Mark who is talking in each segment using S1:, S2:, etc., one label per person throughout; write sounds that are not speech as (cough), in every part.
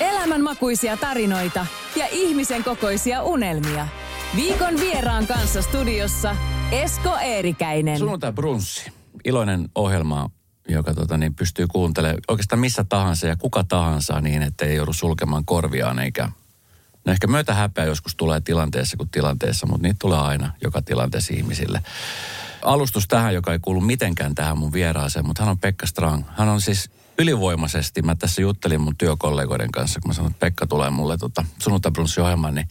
S1: Elämänmakuisia tarinoita ja ihmisen kokoisia unelmia. Viikon vieraan kanssa studiossa Esko Eerikäinen.
S2: Sunnuntai brunssi. Iloinen ohjelma, joka tota, niin pystyy kuuntelemaan oikeastaan missä tahansa ja kuka tahansa niin, että ei joudu sulkemaan korviaan eikä... No ehkä myötä häpeä joskus tulee tilanteessa kuin tilanteessa, mutta niitä tulee aina joka tilanteessa ihmisille. Alustus tähän, joka ei kuulu mitenkään tähän mun vieraaseen, mutta hän on Pekka Strang. Hän on siis ylivoimaisesti, mä tässä juttelin mun työkollegoiden kanssa, kun mä sanoin, että Pekka tulee mulle tota, sunnuntabrunssiohjelmaan, niin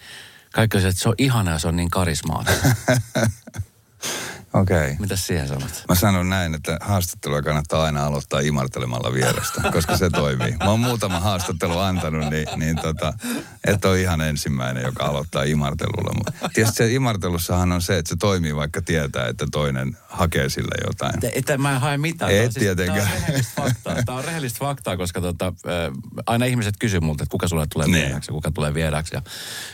S2: kaikki olisivat, että se on ihana ja se on niin karismaattinen. (laughs)
S3: Okei. Okay.
S2: Mitä siihen sanot?
S3: Mä sanon näin, että haastattelua kannattaa aina aloittaa imartelemalla vierestä, koska se toimii. Mä oon muutama haastattelu antanut, niin, niin tota, et ole ihan ensimmäinen, joka aloittaa imartelulla. Mutta tietysti se imartelussahan on se, että se toimii, vaikka tietää, että toinen hakee sille jotain.
S2: Että mä en hae mitään.
S3: Et
S2: on
S3: tietenkään.
S2: Tämä on rehellistä faktaa. Tämä on rehellistä faktaa, koska tota, äh, aina ihmiset kysyy multa, että kuka sulle tulee
S3: Niin.
S2: vieraaksi ja kuka tulee vieraaksi. Ja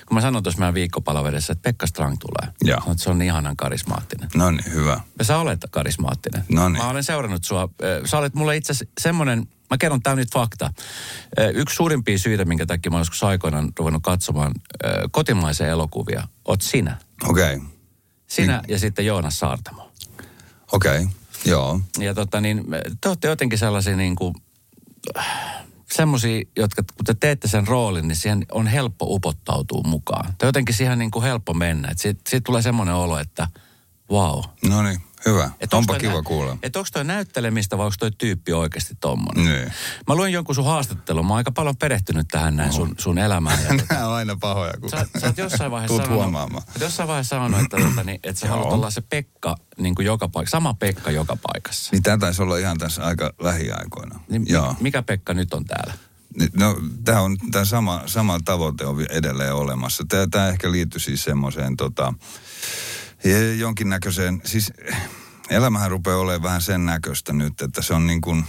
S2: kun mä sanon tuossa meidän viikkopalaverissa, että Pekka Strang tulee.
S3: Joo.
S2: Se on niin ihanan karismaattinen.
S3: No niin, hyvä.
S2: Ja sä olet karismaattinen.
S3: Noniin.
S2: Mä olen seurannut sua. Sä olet mulle itse asiassa semmoinen, mä kerron tää nyt fakta. Yksi suurimpia syitä, minkä takia mä joskus aikoinaan ruvennut katsomaan kotimaisia elokuvia, oot sinä.
S3: Okei, okay.
S2: Sinä ja sitten Joonas Saartamo.
S3: okei, okay. joo.
S2: Ja tota niin, te olette jotenkin sellaisia niin kuin, semmoisia, jotka kun te teette sen roolin, niin siihen on helppo upottautua mukaan. Tai jotenkin siihen niin kuin helppo mennä. Siitä, siitä tulee semmoinen olo, että wow.
S3: No niin, hyvä.
S2: Et
S3: Onpa
S2: toi
S3: kiva
S2: nä-
S3: kuulla.
S2: Että onko toi näyttelemistä vai onko toi tyyppi oikeasti tommonen?
S3: Niin.
S2: Mä luin jonkun sun haastattelun. Mä oon aika paljon perehtynyt tähän näin sun, sun elämään. Ja (laughs) tota,
S3: Nämä on aina pahoja, kun
S2: sä, sä oot jossain vaiheessa sanonut, jossain vaiheessa sanonut, että, tota, niin, että sä
S3: Joo.
S2: haluat olla se Pekka niin kuin joka paikassa. Sama Pekka joka paikassa.
S3: Niin tämä taisi olla ihan tässä aika lähiaikoina.
S2: Niin
S3: Joo.
S2: mikä Pekka nyt on täällä?
S3: Niin, No, tämä on tämä sama, sama tavoite on edelleen olemassa. Tämä, tämä ehkä liittyy siis semmoiseen tota, jonkinnäköiseen, siis elämähän rupeaa olemaan vähän sen näköistä nyt, että se on niin kuin,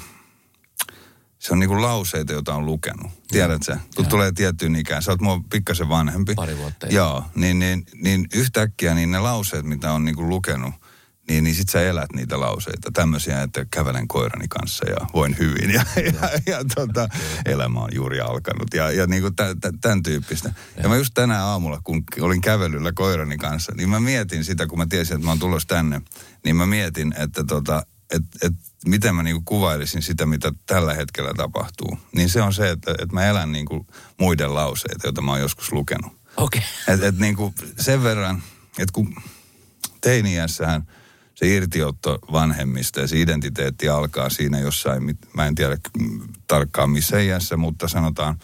S3: se on niin kuin lauseita, joita on lukenut. Tiedät sä? Kun
S2: Joo.
S3: tulee tiettyyn ikään, sä oot mua pikkasen vanhempi.
S2: Pari vuotta.
S3: Joo, niin, niin, niin yhtäkkiä niin ne lauseet, mitä on niin kuin lukenut, niin, niin sit sä elät niitä lauseita. Tämmöisiä, että kävelen koirani kanssa ja voin hyvin ja, ja, ja tota, elämä on juuri alkanut ja, ja niin kuin tä, tä, tämän tyyppistä. Ja mä just tänään aamulla, kun olin kävelyllä koirani kanssa, niin mä mietin sitä, kun mä tiesin, että mä oon tulossa tänne, niin mä mietin, että tota, et, et, miten mä niinku kuvailisin sitä, mitä tällä hetkellä tapahtuu. Niin se on se, että, että mä elän niinku muiden lauseita, joita mä oon joskus lukenut.
S2: Okei. Okay.
S3: Et, et niinku sen verran, että kun teiniässähän se irtiotto vanhemmista ja se identiteetti alkaa siinä jossain, mä en tiedä tarkkaan missä iässä, mutta sanotaan,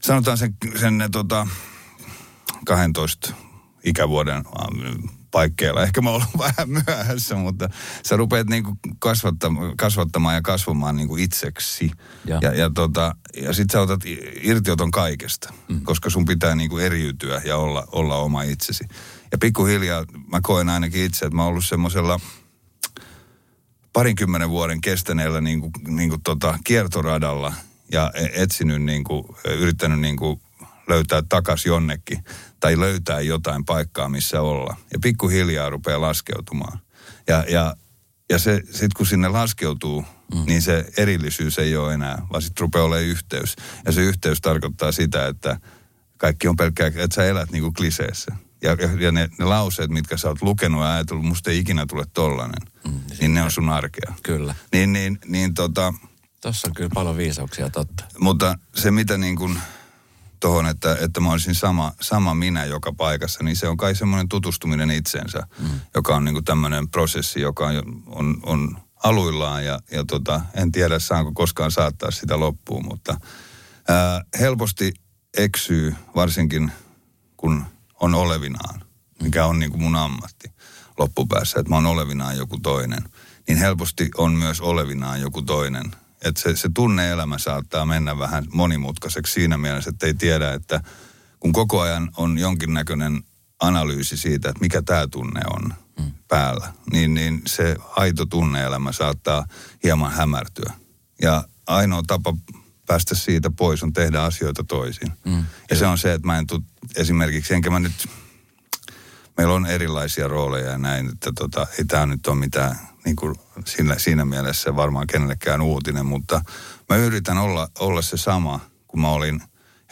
S3: sanotaan sen, sen ne, tota, 12 ikävuoden paikkeilla. Ehkä mä ollut (laughs) vähän myöhässä, mutta sä rupeat niinku kasvattamaan, kasvattamaan ja kasvamaan niinku itseksi.
S2: Joo.
S3: Ja, ja, tota, ja sit sä otat irtioton kaikesta, mm. koska sun pitää niinku eriytyä ja olla, olla oma itsesi. Ja pikkuhiljaa mä koen ainakin itse, että mä oon ollut semmoisella parinkymmenen vuoden kestäneellä niin kuin, niin kuin tota kiertoradalla ja etsinyt, niin kuin, yrittänyt niin kuin löytää takas jonnekin tai löytää jotain paikkaa, missä olla. Ja pikkuhiljaa rupeaa laskeutumaan. Ja, ja, ja se, sit kun sinne laskeutuu, mm. niin se erillisyys ei ole enää, vaan sitten rupeaa olemaan yhteys. Ja se yhteys tarkoittaa sitä, että kaikki on pelkkää, että sä elät niin kuin kliseessä. Ja, ja, ne, ne lauseet, mitkä sä oot lukenut ja ajatellut, musta ei ikinä tule tollanen, mm, niin ne on sun arkea.
S2: Kyllä.
S3: Niin, niin, niin tota,
S2: Tossa on kyllä paljon viisauksia totta.
S3: mutta se mitä niin kuin tohon, että, että mä olisin sama, sama minä joka paikassa, niin se on kai semmoinen tutustuminen itseensä, mm. joka on niin kuin tämmöinen prosessi, joka on, on, on aluillaan ja, ja tota, en tiedä saanko koskaan saattaa sitä loppuun, mutta ää, helposti eksyy varsinkin kun on olevinaan, mikä on niin kuin mun ammatti loppupäässä, että mä oon olevinaan joku toinen, niin helposti on myös olevinaan joku toinen. että se, se tunneelämä saattaa mennä vähän monimutkaiseksi siinä mielessä, että ei tiedä, että kun koko ajan on jonkinnäköinen analyysi siitä, että mikä tämä tunne on mm. päällä, niin, niin se aito tunneelämä saattaa hieman hämärtyä. Ja ainoa tapa päästä siitä pois on tehdä asioita toisin. Mm. Ja se on se, että mä en tuu esimerkiksi, enkä mä nyt, meillä on erilaisia rooleja ja näin, että tota, ei tämä nyt ole mitään niin kuin siinä, siinä mielessä varmaan kenellekään uutinen, mutta mä yritän olla, olla se sama, kun mä olin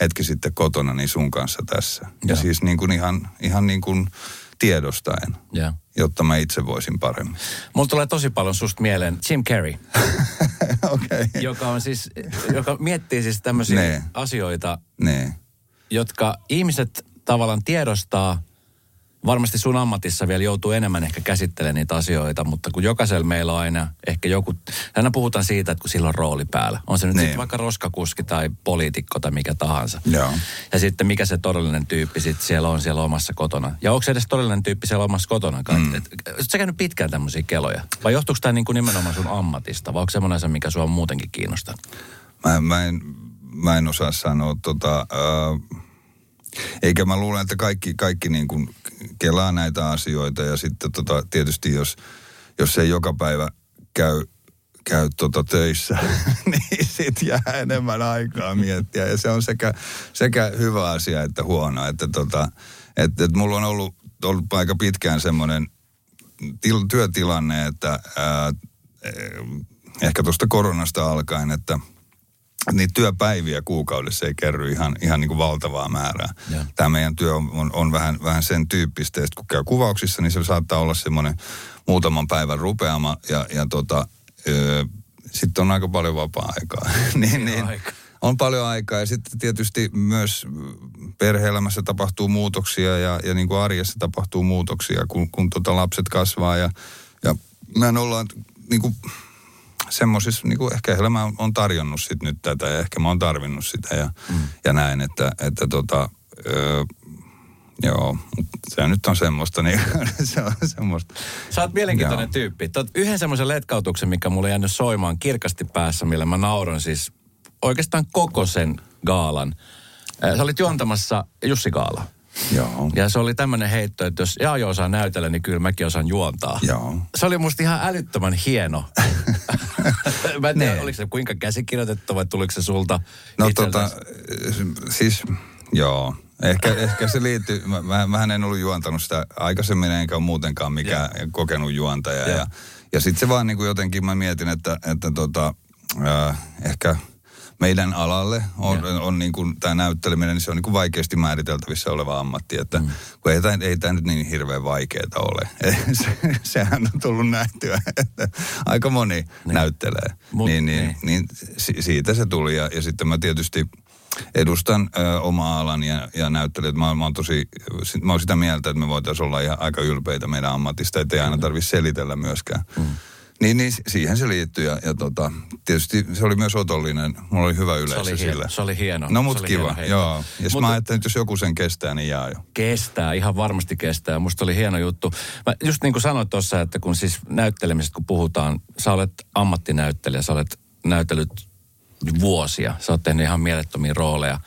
S3: hetki sitten kotona niin sun kanssa tässä. Ja, ja siis niin kuin ihan, ihan niin kuin tiedostaen, ja. jotta mä itse voisin paremmin.
S2: Mulla tulee tosi paljon susta mieleen Jim Carrey, (laughs)
S3: okay.
S2: joka, on siis, joka miettii siis tämmöisiä asioita, ne. jotka ihmiset tavallaan tiedostaa – varmasti sun ammatissa vielä joutuu enemmän ehkä käsittelemään niitä asioita, mutta kun jokaisella meillä on aina ehkä joku, aina puhutaan siitä, että kun sillä on rooli päällä. On se nyt niin. sitten vaikka roskakuski tai poliitikko tai mikä tahansa.
S3: Joo.
S2: Ja sitten mikä se todellinen tyyppi sitten siellä on siellä omassa kotona. Ja onko se edes todellinen tyyppi siellä omassa kotona? Mm. Et, sä käynyt pitkään tämmöisiä keloja? Vai johtuuko tämä niin kuin nimenomaan sun ammatista? Vai onko semmoinen asia, mikä sua muutenkin kiinnostaa?
S3: Mä, mä, en, mä en osaa sanoa tota... Uh eikä mä luulen, että kaikki, kaikki niin kuin kelaa näitä asioita ja sitten tota, tietysti jos, jos ei joka päivä käy, käy tota töissä, (laughs) niin sit jää enemmän aikaa miettiä. Ja se on sekä, sekä hyvä asia että huono. Että tota, et, et mulla on ollut, ollut aika pitkään semmoinen til, työtilanne, että ää, ehkä tuosta koronasta alkaen, että – niitä työpäiviä kuukaudessa ei kerry ihan, ihan niin kuin valtavaa määrää. Ja. Tämä meidän työ on, on, on vähän, vähän sen tyyppistä, että kun käy kuvauksissa, niin se saattaa olla semmoinen muutaman päivän rupeama ja, ja tota, sitten on aika paljon vapaa-aikaa. niin, (laughs) niin, aika. On paljon aikaa ja sitten tietysti myös perhe-elämässä tapahtuu muutoksia ja, ja niin kuin arjessa tapahtuu muutoksia, kun, kun tota lapset kasvaa ja, ja mehän ollaan niin kuin semmoisissa, niin kuin ehkä elämä on, on tarjonnut sit nyt tätä ja ehkä mä oon tarvinnut sitä ja, mm. ja näin, että, että tota, öö, Joo, se nyt on semmoista, niin (laughs) se on semmoista.
S2: Sä oot mielenkiintoinen Joo. tyyppi. Tuot yhden semmoisen letkautuksen, mikä mulle jäänyt soimaan kirkasti päässä, millä mä nauron siis oikeastaan koko sen gaalan. Sä olit juontamassa Jussi Gaala.
S3: Joo.
S2: Ja se oli tämmöinen heitto, että jos Jaajo osaa näytellä, niin kyllä mäkin osaan juontaa.
S3: Joo.
S2: Se oli musta ihan älyttömän hieno. (laughs) Mä en tiedä, oliko se kuinka käsikirjoitettu vai tuliko se sulta
S3: No tota, siis joo. Ehkä, ehkä se liittyy, mä, mä, mähän en ollut juontanut sitä aikaisemmin enkä ole muutenkaan mikään yeah. kokenut juontaja. Yeah. Ja, ja sitten se vaan niin kuin jotenkin mä mietin, että, että tota, äh, ehkä – meidän alalle on, on, on niin kuin tämä näytteleminen, niin se on niin kuin vaikeasti määriteltävissä oleva ammatti, että mm. kun ei tämä, ei tämä nyt niin hirveän vaikeaa ole. (laughs) se, sehän on tullut nähtyä, että aika moni niin. näyttelee. Mut, niin, niin, niin. niin siitä se tuli ja, ja sitten mä tietysti edustan ö, omaa alan ja, ja näyttelijät. Mä, mä, oon tosi, mä oon sitä mieltä, että me voitaisiin olla ihan aika ylpeitä meidän ammatista, ettei aina tarvitse selitellä myöskään. Mm. Niin, niin siihen se liittyy ja, ja tota, tietysti se oli myös otollinen. Mulla oli hyvä yleisö
S2: se oli
S3: sille.
S2: Hieno, se oli hieno.
S3: No mut kiva, hieno joo. Ja Mut, mä ajattelin, että jos joku sen kestää, niin jää jo.
S2: Kestää, ihan varmasti kestää. Musta oli hieno juttu. Mä just niin kuin sanoit tuossa, että kun siis näyttelemisestä kun puhutaan, sä olet ammattinäyttelijä, sä olet näytellyt vuosia. Sä oot tehnyt ihan mielettömiä rooleja.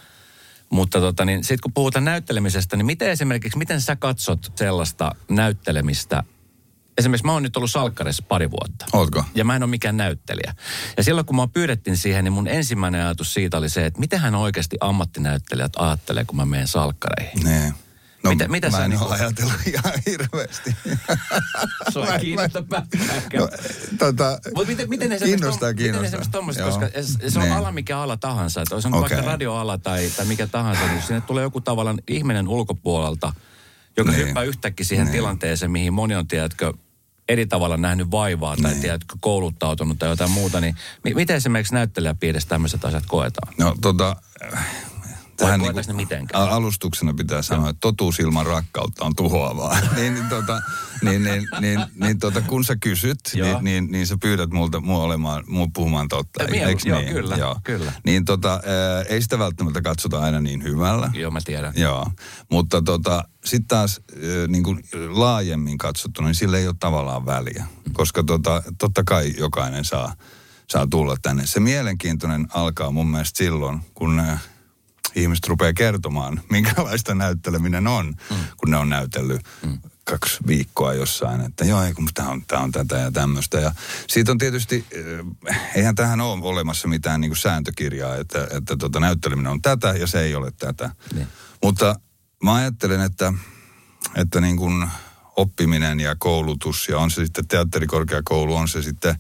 S2: Mutta tota, niin sitten kun puhutaan näyttelemisestä, niin miten esimerkiksi, miten sä katsot sellaista näyttelemistä, esimerkiksi mä oon nyt ollut salkkarissa pari vuotta.
S3: Ootko?
S2: Ja mä en ole mikään näyttelijä. Ja silloin kun mä pyydettiin siihen, niin mun ensimmäinen ajatus siitä oli se, että miten hän oikeasti ammattinäyttelijät ajattelee, kun mä menen salkkareihin.
S3: Nee. No,
S2: mitä, mitä
S3: mä
S2: en
S3: niin ole ajatellut ihan hirveästi.
S2: Se (laughs) on kiinnostaa no,
S3: tota,
S2: Mutta miten, miten
S3: kiinnostaa, kiinnostaa. Miten
S2: esimerkiksi tuommoista, koska se on ne. ala mikä ala tahansa. Että olisi on okay. vaikka radioala tai, tai mikä tahansa, niin sinne tulee joku tavallaan ihminen ulkopuolelta, joka ne. hyppää yhtäkkiä siihen ne. tilanteeseen, mihin moni on, tiedätkö, eri tavalla nähnyt vaivaa tai niin. tiedätkö, kouluttautunut tai jotain muuta, niin miten esimerkiksi näyttelijäpiirissä tämmöiset asiat koetaan?
S3: No tota,
S2: Tähän niin kuin, mitenkään?
S3: Alustuksena pitää sanoa, että totuus ilman rakkautta on tuhoavaa. (laughs) niin, niin, tota, niin, niin, niin, niin tota, kun sä kysyt, niin, niin, niin sä pyydät multa mua olemaan, mua puhumaan totta.
S2: Ja mielu, joo, niin? kyllä, joo. kyllä.
S3: Niin tota, ää, ei sitä välttämättä katsota aina niin hyvällä.
S2: Joo, mä tiedän.
S3: Joo, mutta tota, sitten taas ää, niin kuin laajemmin katsottuna, niin sillä ei ole tavallaan väliä. Mm. Koska tota, totta kai jokainen saa saa tulla tänne. Se mielenkiintoinen alkaa mun mielestä silloin, kun äh, ihmiset rupeaa kertomaan, (laughs) minkälaista näytteleminen on, mm. kun ne on näytellyt mm. kaksi viikkoa jossain, että joo, ei, kun tämä on, tää on tätä ja tämmöistä. Ja siitä on tietysti, äh, eihän tähän ole olemassa mitään niin kuin sääntökirjaa, että, että tota, näytteleminen on tätä ja se ei ole tätä. Niin. Mutta mä ajattelen, että, että niin kuin oppiminen ja koulutus, ja on se sitten teatterikorkeakoulu, on se sitten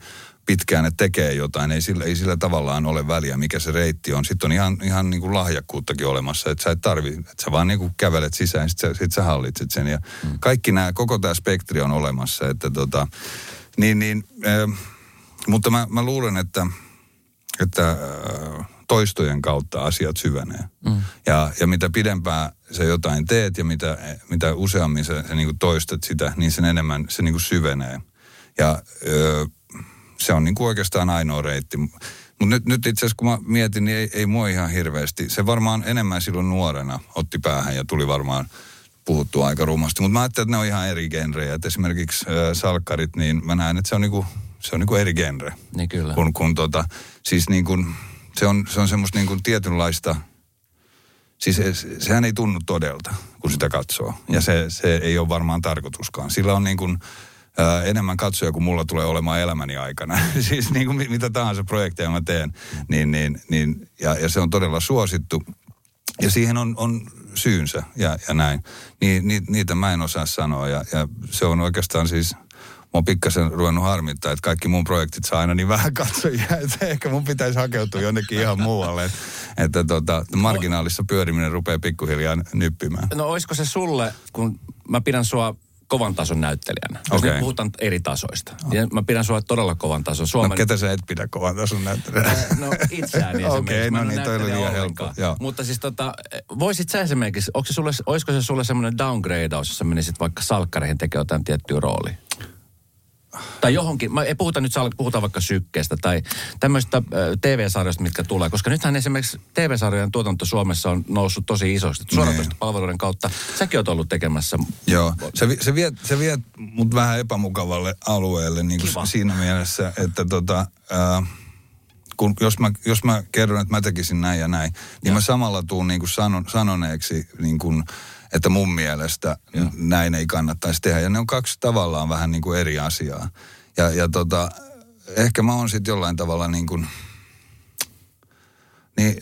S3: pitkään, että tekee jotain. Ei sillä, ei sillä tavallaan ole väliä, mikä se reitti on. Sitten on ihan, ihan niin kuin lahjakkuuttakin olemassa, että sä et tarvi, että sä vaan niin kuin kävelet sisään, sitten sä, sit sä hallitset sen. Ja mm. kaikki nämä, koko tämä spektri on olemassa, että tota, niin, niin, äh, mutta mä, mä luulen, että, että äh, toistojen kautta asiat syvenee. Mm. Ja, ja mitä pidempään sä jotain teet ja mitä, mitä useammin sä, sä niin kuin toistat sitä, niin sen enemmän se niin kuin syvenee. Ja ö, se on niin kuin oikeastaan ainoa reitti. Mutta nyt, nyt itse asiassa kun mä mietin, niin ei, ei mua ihan hirveästi. Se varmaan enemmän silloin nuorena otti päähän ja tuli varmaan puhuttu aika rumasti. Mutta mä ajattelin, että ne on ihan eri genrejä. Et esimerkiksi äh, salkkarit, niin mä näen, että se on niinku, se on niinku eri genre.
S2: Niin kyllä.
S3: Kun, kun tota, siis niinku, se on, se on semmoista niinku tietynlaista, siis se, sehän ei tunnu todelta, kun sitä katsoo. Ja se, se ei ole varmaan tarkoituskaan. Sillä on niin kuin, enemmän katsoja kuin mulla tulee olemaan elämäni aikana. (laughs) siis niin kuin mitä tahansa projekteja mä teen. Niin, niin, niin, ja, ja se on todella suosittu. Ja siihen on, on syynsä ja, ja näin. Ni, ni, niitä mä en osaa sanoa. Ja, ja se on oikeastaan siis, mä oon pikkasen ruvennut harmittaa, että kaikki mun projektit saa aina niin vähän (laughs) katsojia, että ehkä mun pitäisi hakeutua jonnekin ihan muualle. Että, että tota, marginaalissa pyöriminen rupeaa pikkuhiljaa nyppimään.
S2: No olisiko se sulle, kun mä pidän sua kovan tason näyttelijänä. Jos okay. nyt puhutaan eri tasoista. Okay. Ja mä pidän sua todella kovan tason.
S3: Suomen... No ketä sä et pidä kovan tason näyttelijänä? (laughs)
S2: no itseäni
S3: Okei, okay, no niin, toi oli liian helppo.
S2: Mutta siis tota, voisit sä esimerkiksi, onko se sulle, olisiko se sulle semmoinen downgradeaus, jos sä menisit vaikka salkkareihin tekemään jotain tiettyä roolia? Tai johonkin, mä ei puhuta nyt, puhutaan vaikka sykkeestä tai tämmöistä TV-sarjoista, mitkä tulee. Koska nythän esimerkiksi TV-sarjojen tuotanto Suomessa on noussut tosi isosti. Suoratoista niin. palveluiden kautta. Säkin oot ollut tekemässä.
S3: Joo, se, se vie, se vie mut vähän epämukavalle alueelle niin kuin siinä mielessä, että tota, äh, kun, jos, mä, jos mä kerron, että mä tekisin näin ja näin, niin ja. mä samalla tuun niin kuin sanon, sanoneeksi niin kuin, että mun mielestä ja. näin ei kannattaisi tehdä. Ja ne on kaksi tavallaan vähän niin kuin eri asiaa. Ja, ja tota, ehkä mä oon sitten jollain tavalla niin kuin, niin,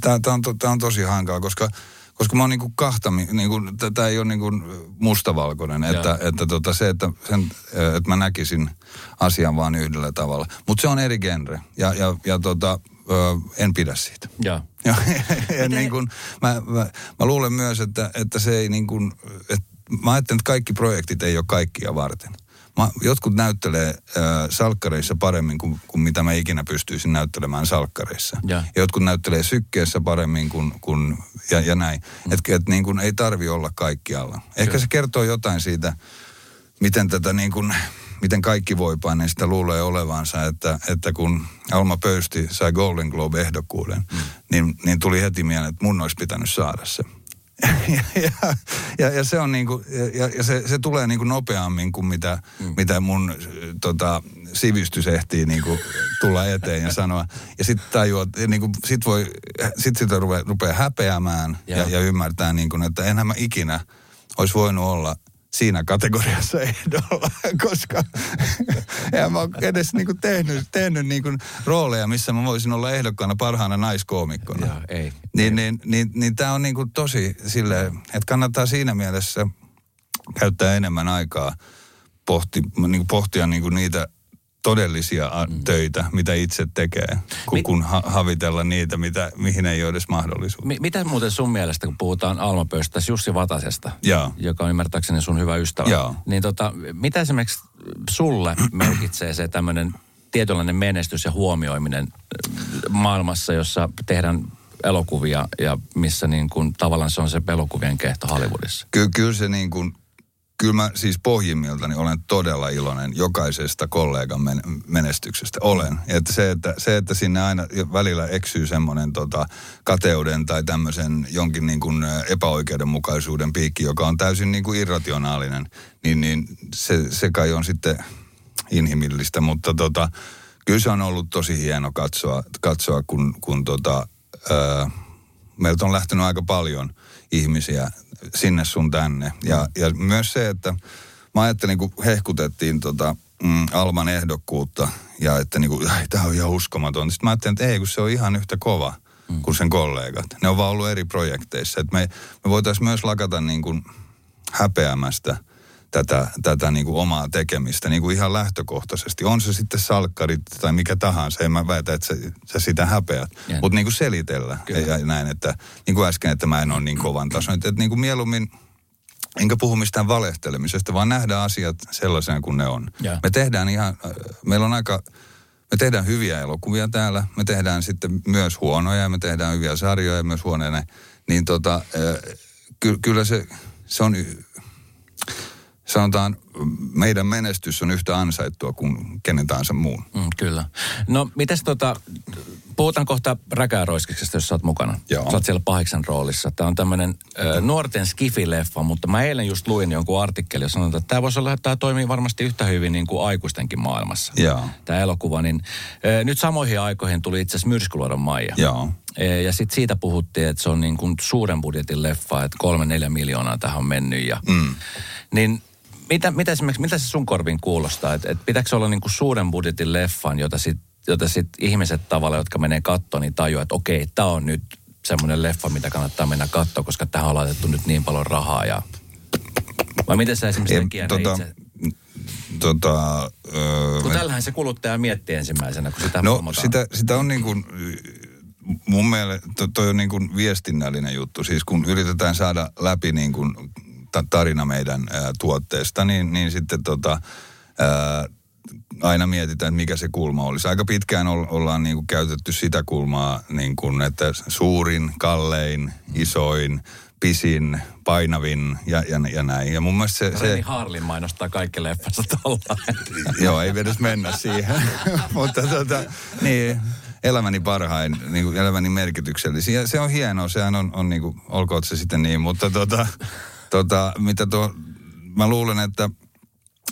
S3: tämä on, tää on tosi hankala, koska, koska mä oon niin kuin kahta, niin kuin, tämä ei ole niin kuin mustavalkoinen, että, että tota se, että, sen, että mä näkisin asian vaan yhdellä tavalla. Mutta se on eri genre. Ja, ja, ja tota, ö, en pidä siitä. (laughs)
S2: Ja,
S3: ja, ja niin kun, mä, mä, mä, luulen myös, että, että se ei niin kuin, että mä ajattelen, että kaikki projektit ei ole kaikkia varten. Mä, jotkut näyttelee äh, salkkareissa paremmin kuin, kuin mitä mä ikinä pystyisin näyttelemään salkkareissa. Ja, ja jotkut näyttelee sykkeessä paremmin kuin, kuin ja, ja näin. Mm. Että et, niin kuin ei tarvi olla kaikkialla. Ehkä Kyllä. se kertoo jotain siitä, miten tätä niin kuin, miten kaikki sitä luulee olevansa, että, että kun Alma Pöysti sai Golden Globe-ehdokkuuden, mm. niin, niin tuli heti mieleen, että mun olisi pitänyt saada se. (laughs) ja, ja, ja, ja, se on niin kuin, ja, ja se, se tulee niin kuin nopeammin kuin mitä, mm. mitä mun tota, sivistys ehtii niin kuin tulla eteen ja sanoa. Ja sitten tajua, niin kuin, sit voi, sit sitä rupeaa, rupeaa häpeämään ja, ja, ja ymmärtää niin kuin, että enhän mä ikinä olisi voinut olla siinä kategoriassa ehdolla, koska en mä edes niinku tehnyt, tehnyt niinku rooleja, missä mä voisin olla ehdokkaana parhaana naiskoomikkona.
S2: Joo, ei.
S3: Niin, ei. niin, niin, niin tämä on niinku tosi silleen, että kannattaa siinä mielessä käyttää enemmän aikaa pohti, niinku pohtia niinku niitä todellisia mm. töitä, mitä itse tekee, kun, Mit, kun ha- havitella niitä, mitä, mihin ei ole edes mahdollisuus.
S2: Mi, mitä muuten sun mielestä, kun puhutaan Almapöystä, Jussi Vatasesta,
S3: ja.
S2: joka on ymmärtääkseni sun hyvä ystävä,
S3: ja.
S2: niin tota, mitä esimerkiksi sulle (clears throat) merkitsee se tämmöinen tietynlainen menestys ja huomioiminen maailmassa, jossa tehdään elokuvia ja missä niin kuin, tavallaan se on se elokuvien kehto Hollywoodissa?
S3: Ky- kyllä se niin kuin kyllä mä siis pohjimmiltani olen todella iloinen jokaisesta kollegan menestyksestä. Olen. Että se, että, se, että sinne aina välillä eksyy semmoinen tota, kateuden tai tämmöisen jonkin niin kuin epäoikeudenmukaisuuden piikki, joka on täysin niin kuin irrationaalinen, niin, niin se, se kai on sitten inhimillistä. Mutta tota, kyllä se on ollut tosi hieno katsoa, katsoa kun, kun tota, ää, meiltä on lähtenyt aika paljon ihmisiä sinne sun tänne. Ja, ja myös se, että mä ajattelin, kun hehkutettiin tota, mm, Alman ehdokkuutta ja että niin kuin, tämä on ihan uskomaton. Sitten mä ajattelin, että ei, kun se on ihan yhtä kova mm. kuin sen kollegat. Ne on vaan ollut eri projekteissa. Että me, me voitaisiin myös lakata niin kuin häpeämästä tätä, tätä niin kuin omaa tekemistä niin kuin ihan lähtökohtaisesti. On se sitten salkkarit tai mikä tahansa, en mä väitä, että sä, sä sitä häpeät. Mutta niin kuin selitellä Kyllä. ja näin, että niin kuin äsken, että mä en ole niin kovan tason. Että, että niin kuin mieluummin enkä puhu mistään valehtelemisesta, vaan nähdä asiat sellaisena kuin ne on. Ja. Me tehdään ihan, äh, meillä on aika, me tehdään hyviä elokuvia täällä, me tehdään sitten myös huonoja ja me tehdään hyviä sarjoja myös huoneena. Niin tota, äh, ky, kyllä se, se on, sanotaan, meidän menestys on yhtä ansaittua kuin kenen tahansa muun.
S2: Mm, kyllä. No, mites tota, puhutaan kohta Räkääroiskiksesta, jos sä oot mukana.
S3: Joo.
S2: Sä oot siellä pahiksen roolissa. Tämä on tämmöinen äh, nuorten skifileffa, mutta mä eilen just luin jonkun artikkeli, jossa sanotaan, että tämä voisi olla, että tämä toimii varmasti yhtä hyvin niin kuin aikuistenkin maailmassa.
S3: Joo.
S2: Tämä elokuva, niin äh, nyt samoihin aikoihin tuli itse asiassa Myrskyluodon Maija.
S3: Joo.
S2: Ja sitten siitä puhuttiin, että se on niin kuin suuren budjetin leffa, että kolme neljä miljoonaa tähän on mennyt. Ja,
S3: Mm.
S2: Niin mitä, mitä, esimerkiksi, mitä se sun korviin kuulostaa? Että et pitääkö se olla niin kuin suuren budjetin leffan, jota sitten jota sit ihmiset tavalla, jotka menee kattoon, niin tajuaa, että okei, tämä on nyt semmoinen leffa, mitä kannattaa mennä katsoa, koska tähän on laitettu nyt niin paljon rahaa. Ja... Vai miten sä esimerkiksi tekijänä
S3: tota,
S2: itse?
S3: Tota, öö,
S2: Kun tällähän se kuluttaja miettii ensimmäisenä, kun sitä
S3: No
S2: huomataan.
S3: sitä, sitä on niin kuin, mun mielestä to, toi on niin kuin viestinnällinen juttu. Siis kun yritetään saada läpi niin kuin tarina meidän ää, tuotteesta, niin, niin sitten tota, ää, aina mietitään, että mikä se kulma olisi. Aika pitkään olla, ollaan niin kuin käytetty sitä kulmaa, niin kuin, että suurin, kallein, isoin, pisin, painavin ja, ja, ja näin. Ja mun mielestä se...
S2: Reni
S3: se
S2: Harlin mainostaa kaikki leffassa. (laughs)
S3: Joo, ei edes mennä siihen. (laughs) Mutta tota, niin, elämäni parhain, niin kuin elämäni merkityksellisiä. Ja se on hienoa, sehän on, on niin kuin, olkoon se sitten niin. Mutta tota, tota, mitä tuo, mä luulen, että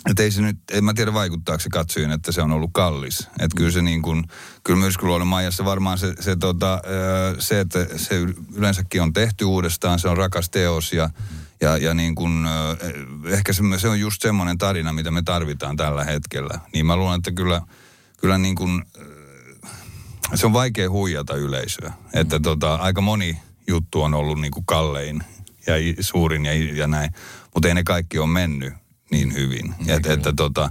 S3: että ei se nyt, en mä tiedä vaikuttaako se katsojiin, että se on ollut kallis. Että kyllä se niin kuin, kyllä Myrskyluodon Maijassa varmaan se, se, tota, se, että se yleensäkin on tehty uudestaan, se on rakas teos ja, ja, ja niin kuin, ehkä se, se on just semmoinen tarina, mitä me tarvitaan tällä hetkellä. Niin mä luulen, että kyllä, kyllä niin kuin, se on vaikea huijata yleisöä. Että tota, aika moni juttu on ollut niin kuin kallein ja suurin ja, ja näin, mutta ei ne kaikki ole mennyt niin hyvin. Et, että tota,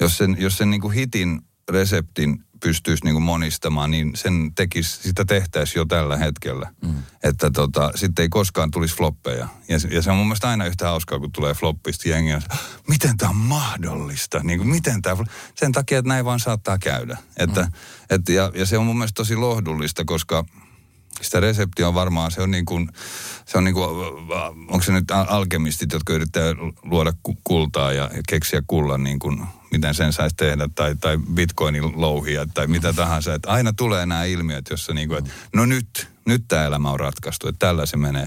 S3: jos sen, jos sen niin kuin hitin reseptin pystyisi niin kuin monistamaan, niin sen tekisi, sitä tehtäisiin jo tällä hetkellä. Mm. Että tota, sitten ei koskaan tulisi floppeja. Ja, se- ja se on mun mielestä aina yhtä hauskaa, kun tulee floppista jengiä. Miten tämä on mahdollista? Niin kuin, miten tää, sen takia, että näin vaan saattaa käydä. Että, mm. et, ja, ja se on mun mielestä tosi lohdullista, koska sitä reseptiä on varmaan, se on niin kuin, se on niin kuin, onko se nyt al- alkemistit, jotka yrittää luoda ku- kultaa ja keksiä kullan niin kuin, miten sen saisi tehdä, tai, tai bitcoinin louhia, tai mitä tahansa. Että aina tulee nämä ilmiöt, jossa niin kuin, että no nyt, nyt tämä elämä on ratkaistu, että tällä se menee.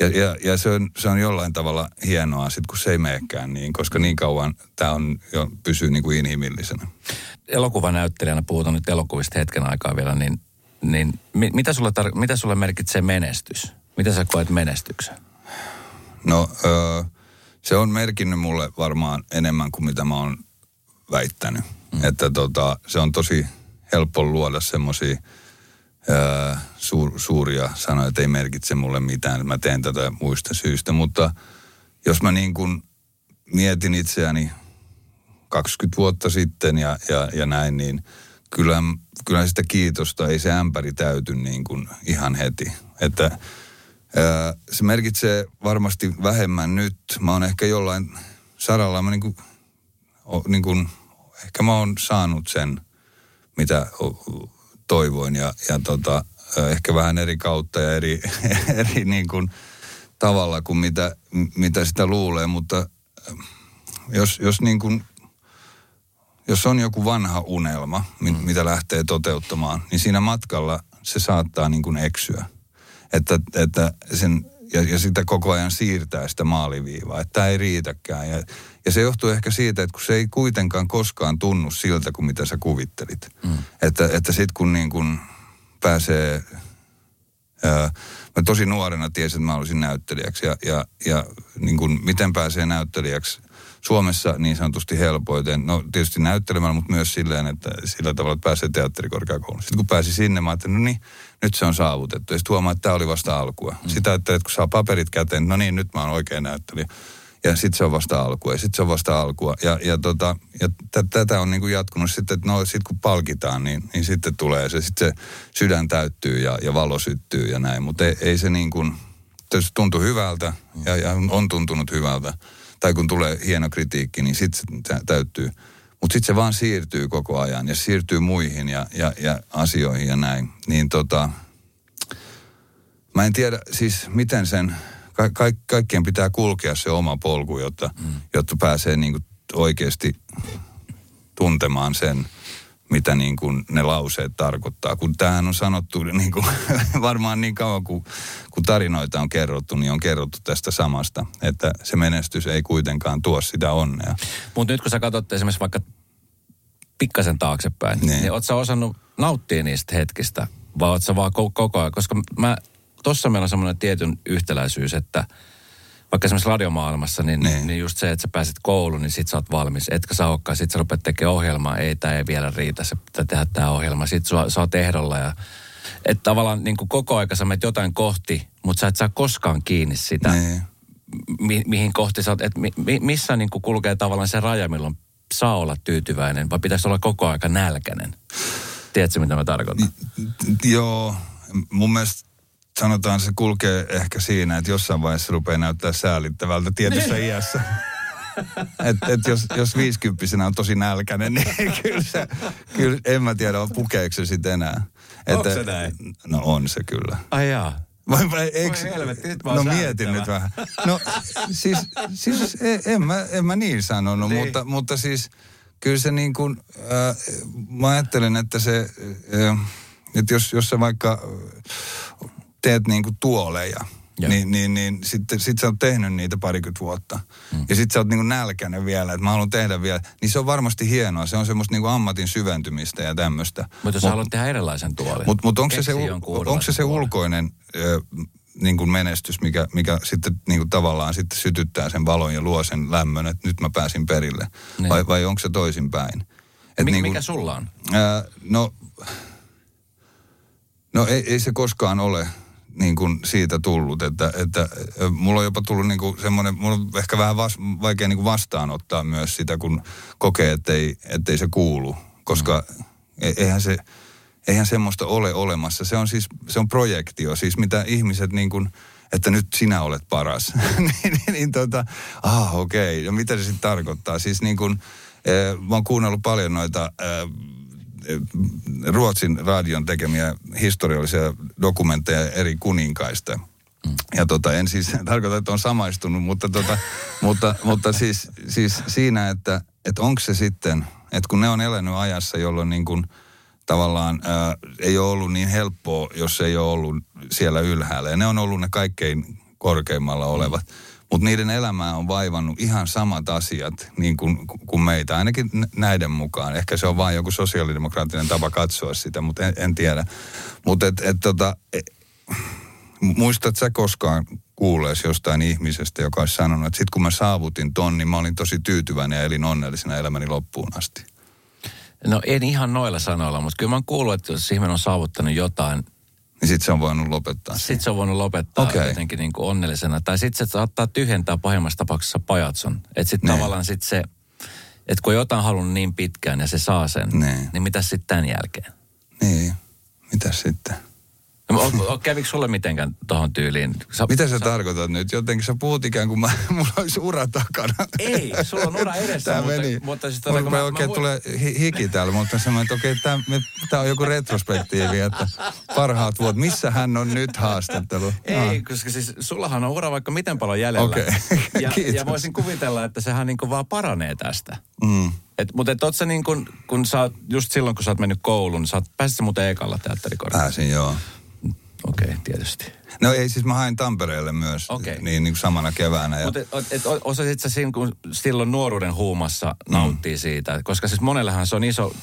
S3: Ja, ja, ja se, on, se on jollain tavalla hienoa sit, kun se ei meekään niin, koska niin kauan tämä on jo, pysyy niin kuin inhimillisenä.
S2: elokuvanäyttelijänä, puhutaan nyt elokuvista hetken aikaa vielä, niin, niin mi, mitä, sulle tar- mitä sulle merkitsee menestys? Mitä sä koet menestyksen?
S3: No öö, se on merkinnyt mulle varmaan enemmän kuin mitä mä oon väittänyt. Mm. Että tota, se on tosi helppo luoda semmoisia öö, suur, suuria sanoja, että ei merkitse mulle mitään. Mä teen tätä muista syistä, mutta jos mä niin kuin mietin itseäni 20 vuotta sitten ja, ja, ja näin, niin kyllä, kyllä sitä kiitosta ei se ämpäri täyty niin kuin ihan heti. Että ää, se merkitsee varmasti vähemmän nyt. Mä oon ehkä jollain saralla, mä niin kuin, o, niin kuin, ehkä mä oon saanut sen, mitä toivoin ja, ja tota, ehkä vähän eri kautta ja eri, (laughs) eri niin kuin tavalla kuin mitä, mitä sitä luulee, mutta jos, jos niin kuin jos on joku vanha unelma, mm. mitä lähtee toteuttamaan, niin siinä matkalla se saattaa niin kuin eksyä. Että, että sen ja, ja sitä koko ajan siirtää sitä maaliviivaa, että tämä ei riitäkään. Ja, ja se johtuu ehkä siitä, että kun se ei kuitenkaan koskaan tunnu siltä kuin mitä sä kuvittelit. Mm. Että, että sitten kun niin kun pääsee... Ää, mä tosi nuorena tiesin, että mä olisin näyttelijäksi ja, ja, ja niin kun, miten pääsee näyttelijäksi Suomessa niin sanotusti helpoiten. No tietysti näyttelemällä, mutta myös silleen, että sillä tavalla, että pääsee teatterikorkeakouluun. Sitten kun pääsi sinne, mä ajattelin, no niin, nyt se on saavutettu. Ja sitten huomaa, että tämä oli vasta alkua. Mm. Sitä, että kun saa paperit käteen, no niin, nyt mä oon oikein näyttelijä. Ja sitten se on vasta alkua, ja sitten se on vasta alkua. Ja, ja, tota, ja t- tätä on niinku jatkunut sitten, että no sit kun palkitaan, niin, niin sitten tulee se, sitten se sydän täyttyy ja, ja valo syttyy ja näin. Mutta ei, ei se niin kuin, se tuntuu hyvältä ja, ja on tuntunut hyvältä tai kun tulee hieno kritiikki, niin sitten se täyttyy. Mutta sitten se vaan siirtyy koko ajan ja siirtyy muihin ja, ja, ja asioihin ja näin. Niin tota, mä en tiedä siis miten sen, ka- ka- kaikkien pitää kulkea se oma polku, jotta, mm. jotta pääsee niinku oikeasti tuntemaan sen – mitä niin kuin ne lauseet tarkoittaa. Kun tämähän on sanottu niin kuin, (laughs) varmaan niin kauan kuin, kun tarinoita on kerrottu, niin on kerrottu tästä samasta, että se menestys ei kuitenkaan tuo sitä onnea.
S2: Mutta nyt kun sä katsot esimerkiksi vaikka pikkasen taaksepäin, niin, niin oot sä osannut nauttia niistä hetkistä, vai oot sä vaan koko ajan, koska mä, tossa meillä on semmoinen tietyn yhtäläisyys, että – vaikka esimerkiksi radiomaailmassa, niin, niin. niin just se, että sä pääset kouluun, niin sit sä oot valmis. Etkä sä olekaan, sit sä rupeat tekemään ohjelmaa, ei tämä ei vielä riitä, se pitää tehdä tämä ohjelma. Sit sä, sä oot ehdolla ja että tavallaan niin kuin koko aika sä menet jotain kohti, mutta sä et saa koskaan kiinni sitä, niin. mi, mihin kohti sä oot, että mi, missä niin kuin kulkee tavallaan se raja, milloin saa olla tyytyväinen, vai pitäisi olla koko aika nälkäinen? Tiedätkö, mitä mä tarkoitan?
S3: Joo, mun mielestä sanotaan se kulkee ehkä siinä, että jossain vaiheessa rupeaa näyttää säälittävältä tietyssä niin. iässä. Että et jos, jos viisikymppisenä on tosi nälkäinen, niin (laughs) kyllä, se, kyllä en mä tiedä, pukeeko se sitten enää.
S2: Että, Onko se näin?
S3: No on se kyllä.
S2: Ai jaa.
S3: Vai, vai, eikö,
S2: Voi helvetti, nyt
S3: No mietin nyt vähän. No siis, siis en, en, mä, en mä niin sanonut, niin. Mutta, mutta siis kyllä se niin kuin, äh, mä ajattelen, että se, äh, että jos, jos se vaikka teet niin kuin tuoleja, niin, niin, niin sitten sit sä oot tehnyt niitä parikymmentä vuotta. Mm. Ja sitten sä oot niin kuin nälkäinen vielä, että mä haluan tehdä vielä. Niin se on varmasti hienoa. Se on semmoista niin kuin ammatin syventymistä ja tämmöistä.
S2: Mutta jos mut, haluat tehdä erilaisen tuolin.
S3: Mutta mut onko se se, onko se se ulkoinen ö, niin kuin menestys, mikä, mikä sitten niin kuin tavallaan sitten sytyttää sen valon ja luo sen lämmön, että nyt mä pääsin perille? Niin. Vai, vai onko se toisinpäin?
S2: Et Mik, niin kuin, mikä sulla on?
S3: Ää, no, no ei, ei se koskaan ole niin kuin siitä tullut, että, että mulla on jopa tullut niin kuin semmoinen, mulla on ehkä vähän vas, vaikea niin kuin vastaanottaa myös sitä, kun kokee, ettei, ettei se kuulu, koska mm. E, eihän se, eihän semmoista ole olemassa. Se on siis, se on projektio, siis mitä ihmiset niin kuin, että nyt sinä olet paras. (laughs) niin, niin, niin tota, ah okei, okay. ja mitä se sitten tarkoittaa? Siis niin kuin, eh, mä oon kuunnellut paljon noita eh, Ruotsin radion tekemiä historiallisia dokumentteja eri kuninkaista. Mm. Ja tota, en siis (laughs) tarkoita, että on samaistunut, mutta, tota, (laughs) mutta, mutta siis, siis siinä, että, että onko se sitten, että kun ne on elänyt ajassa, jolloin niin kuin tavallaan ää, ei ole ollut niin helppoa, jos ei ole ollut siellä ylhäällä. Ja ne on ollut ne kaikkein korkeimmalla olevat. Mm mutta niiden elämää on vaivannut ihan samat asiat niin kuin, kuin meitä, ainakin näiden mukaan. Ehkä se on vain joku sosiaalidemokraattinen tapa katsoa sitä, mutta en, en tiedä. Mutta et, et, tota, et, muistat sä koskaan kuuleesi jostain ihmisestä, joka olisi sanonut, että sitten kun mä saavutin ton, niin mä olin tosi tyytyväinen ja elin onnellisena elämäni loppuun asti.
S2: No en ihan noilla sanoilla, mutta kyllä mä oon kuullut, että jos ihminen on saavuttanut jotain,
S3: niin sitten se on voinut lopettaa.
S2: Sitten se on voinut lopettaa okay. jotenkin niin kuin onnellisena. Tai sitten se saattaa tyhjentää pahimmassa tapauksessa pajatson. Että sitten niin. tavallaan sitten se, että kun jotain halunnut niin pitkään ja se saa sen, niin, niin mitä sitten tämän jälkeen?
S3: Niin, mitä sitten?
S2: No, kävikö sulle mitenkään tuohon tyyliin?
S3: Sä, Mitä sä, sä tarkoitat nyt? Jotenkin sä puhut ikään kuin mä, (laughs) mulla olisi ura takana.
S2: Ei, sulla on ura edessä.
S3: Tämä mutta, meni. Mutta siis mulla mä, oikein mä, tulee hiki täällä, mutta semmoinen, että okei, tämä, tämä on joku retrospektiivi, että parhaat vuodet. Missä hän on nyt haastattelu?
S2: Ei, ah. koska siis sullahan on ura vaikka miten paljon jäljellä.
S3: Okei, okay.
S2: ja, ja voisin kuvitella, että sehän niin vaan paranee tästä. Mm. Et, mutta et sä niin kun, kun sä just silloin kun sä oot mennyt kouluun, niin sä oot, pääsit muuten ekalla teatterikortilla?
S3: Pääsin, joo.
S2: Okei, okay, tietysti.
S3: No ei, siis mä hain Tampereelle myös
S2: Okei.
S3: niin, niin kuin samana keväänä. Ja,
S2: Mutta osasit sä siinä, kun silloin nuoruuden huumassa nauttii siitä? Koska siis monellehan se on iso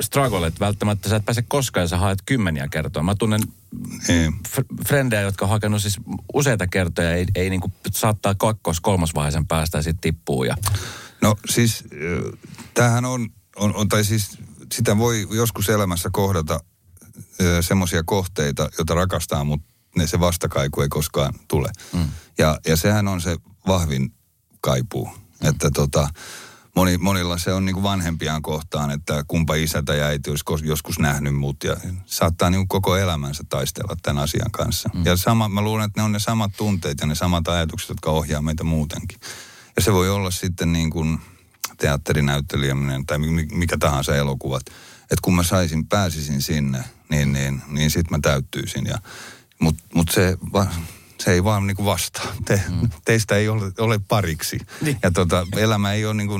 S2: struggle, että välttämättä sä et pääse koskaan ja sä haet kymmeniä kertoja. Mä tunnen
S3: niin.
S2: fr- frendejä, jotka on hakenut siis useita kertoja, ei, ei niinku saattaa kakkos kolmosvaiheisen päästä ja sitten tippuu. Ja,
S3: No siis tämähän on, on, on, tai siis sitä voi joskus elämässä kohdata semmoisia kohteita, joita rakastaa, mutta ne se vastakaiku ei koskaan tule. Mm. Ja, ja sehän on se vahvin kaipuu, mm. että tota, moni, monilla se on niin kuin vanhempiaan kohtaan, että kumpa isä tai äiti olisi joskus nähnyt mut ja saattaa niin kuin koko elämänsä taistella tämän asian kanssa. Mm. Ja sama, mä luulen, että ne on ne samat tunteet ja ne samat ajatukset, jotka ohjaa meitä muutenkin. Ja se voi olla sitten niin kuin teatterinäyttelijäminen tai mi- mikä tahansa elokuvat. Että kun mä saisin, pääsisin sinne, niin, niin, niin sit mä täyttyisin. Mutta mut se, se ei vaan niinku vastaa. Te, mm. Teistä ei ole, ole pariksi.
S2: Niin.
S3: Ja tota, elämä ei ole niinku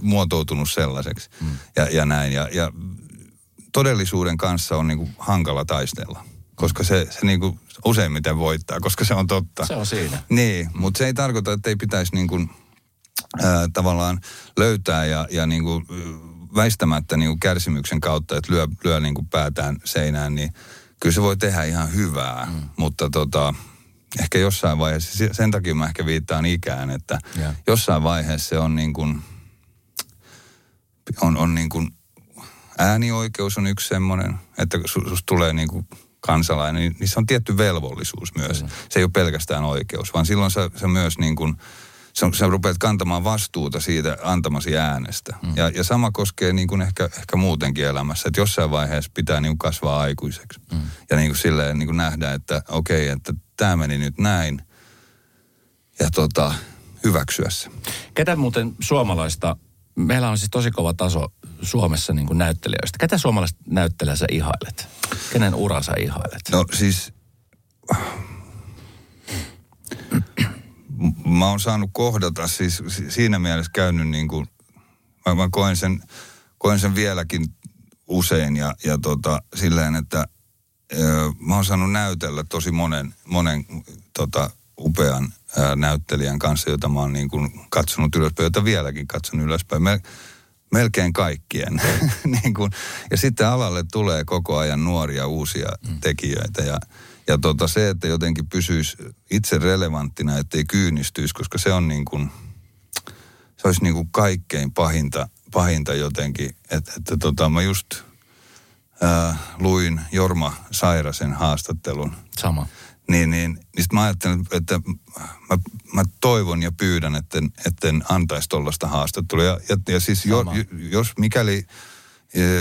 S3: muotoutunut sellaiseksi. Mm. Ja, ja näin. Ja, ja todellisuuden kanssa on niinku hankala taistella. Koska se, se niinku useimmiten voittaa, koska se on totta.
S2: se on siinä.
S3: Niin, mutta se ei tarkoita, että ei pitäisi niin kuin, ää, tavallaan löytää ja, ja niin kuin, väistämättä niin kuin kärsimyksen kautta, että lyö, lyö niin kuin päätään seinään, niin kyllä se voi tehdä ihan hyvää. Mm. Mutta tota, ehkä jossain vaiheessa, se- sen takia mä ehkä viittaan ikään, että
S2: Joo.
S3: jossain vaiheessa se on niin kuin, on, on niin kuin, äänioikeus on yksi semmoinen, että kun su- susta tulee niin kuin kansalainen, niin, niin se on tietty velvollisuus myös. Mm. Se ei ole pelkästään oikeus, vaan silloin sä, sä myös niin kuin, sä, sä rupeat kantamaan vastuuta siitä antamasi äänestä. Mm. Ja, ja sama koskee niin kuin ehkä, ehkä muutenkin elämässä, että jossain vaiheessa pitää niin kuin kasvaa aikuiseksi. Mm. Ja niin kuin silleen niin kuin nähdä, että okei, että tämä meni nyt näin. Ja tota, hyväksyä se.
S2: Ketä muuten suomalaista, meillä on siis tosi kova taso Suomessa niin kuin näyttelijöistä. Ketä suomalaista näyttelijää sä ihailet? Kenen ura sä ihailet?
S3: No siis, mä oon saanut kohdata, siis si- siinä mielessä käynyt niin kuin, mä, mä koen, sen, koen sen vieläkin usein ja, ja tota, silleen, että ö, mä oon saanut näytellä tosi monen, monen tota, upean ää, näyttelijän kanssa, jota mä oon niin kuin katsonut ylöspäin, jota vieläkin katson ylöspäin. Mel, melkein kaikkien. (laughs) niin kuin, ja sitten alalle tulee koko ajan nuoria uusia mm. tekijöitä ja, ja tota se, että jotenkin pysyisi itse relevanttina, ettei kyynistyisi, koska se on niin kuin, se olisi niin kuin kaikkein pahinta, pahinta jotenkin. Että, että tota, mä just ää, luin Jorma Sairasen haastattelun
S2: Sama.
S3: niin, niin, niin mä ajattelin, että mä, mä toivon ja pyydän, että etten antaisi tuollaista haastattelua. Ja, ja, ja siis jo, jos mikäli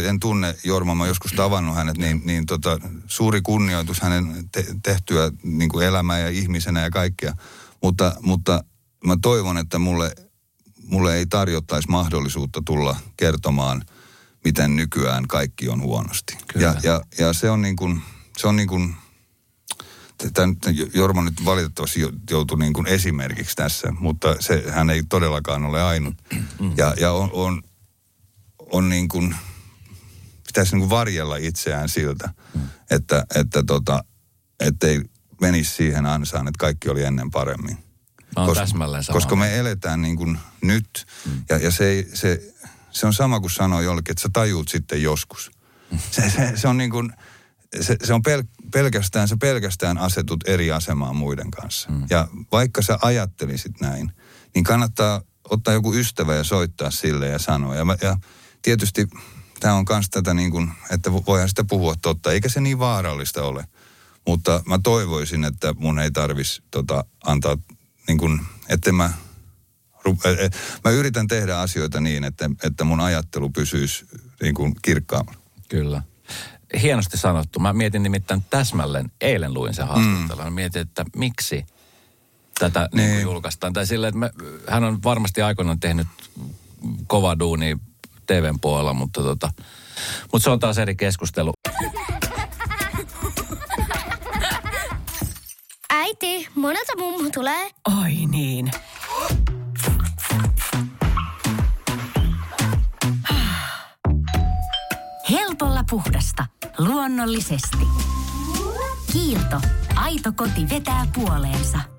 S3: en tunne Jorma, mä joskus tavannut hänet, niin, niin tota, suuri kunnioitus hänen te, tehtyä niin kuin elämää ja ihmisenä ja kaikkea. Mutta, mutta mä toivon, että mulle, mulle ei tarjottaisi mahdollisuutta tulla kertomaan, miten nykyään kaikki on huonosti.
S2: Kyllä.
S3: Ja, ja, ja se on niin kuin, se on niin kuin, Tämä nyt, Jorma nyt valitettavasti jo- joutui niin kuin esimerkiksi tässä, mutta se, hän ei todellakaan ole ainut. Ja, ja on, on, on niin kuin, pitäisi niin kuin varjella itseään siltä, että, että tota, ettei menisi siihen ansaan, että kaikki oli ennen paremmin.
S2: Mä oon täsmälleen
S3: koska me eletään niin kuin nyt, ja, ja se, se, se on sama kuin sanoo jollekin, että sä tajuut sitten joskus. Se, se, se on niin kuin, se, se on pel, pelkästään, sä pelkästään asetut eri asemaan muiden kanssa. Mm. Ja vaikka sä ajattelisit näin, niin kannattaa ottaa joku ystävä ja soittaa sille ja sanoa. Ja, mä- ja tietysti tämä on myös tätä niin kuin, että vo- voihan sitä puhua totta, eikä se niin vaarallista ole. Mutta mä toivoisin, että mun ei tarvis tota, antaa, niin kuin, että mä, mä yritän tehdä asioita niin, että, että mun ajattelu pysyisi niin kuin kirkkaamalla.
S2: Kyllä. Hienosti sanottu. Mä mietin nimittäin täsmälleen, eilen luin sen haastattelun. Mä mietin, että miksi tätä niin.
S3: Niin.
S2: Julkaistaan. Tai silleen, että me, hän on varmasti aikoinaan tehnyt kova duuni TVn puolella, mutta, tota, mutta se on taas eri keskustelu.
S4: Äiti, monelta mummu tulee?
S1: Oi niin.
S5: Helpolla puhdasta. Luonnollisesti. Kiilto.
S1: Aito koti vetää puoleensa.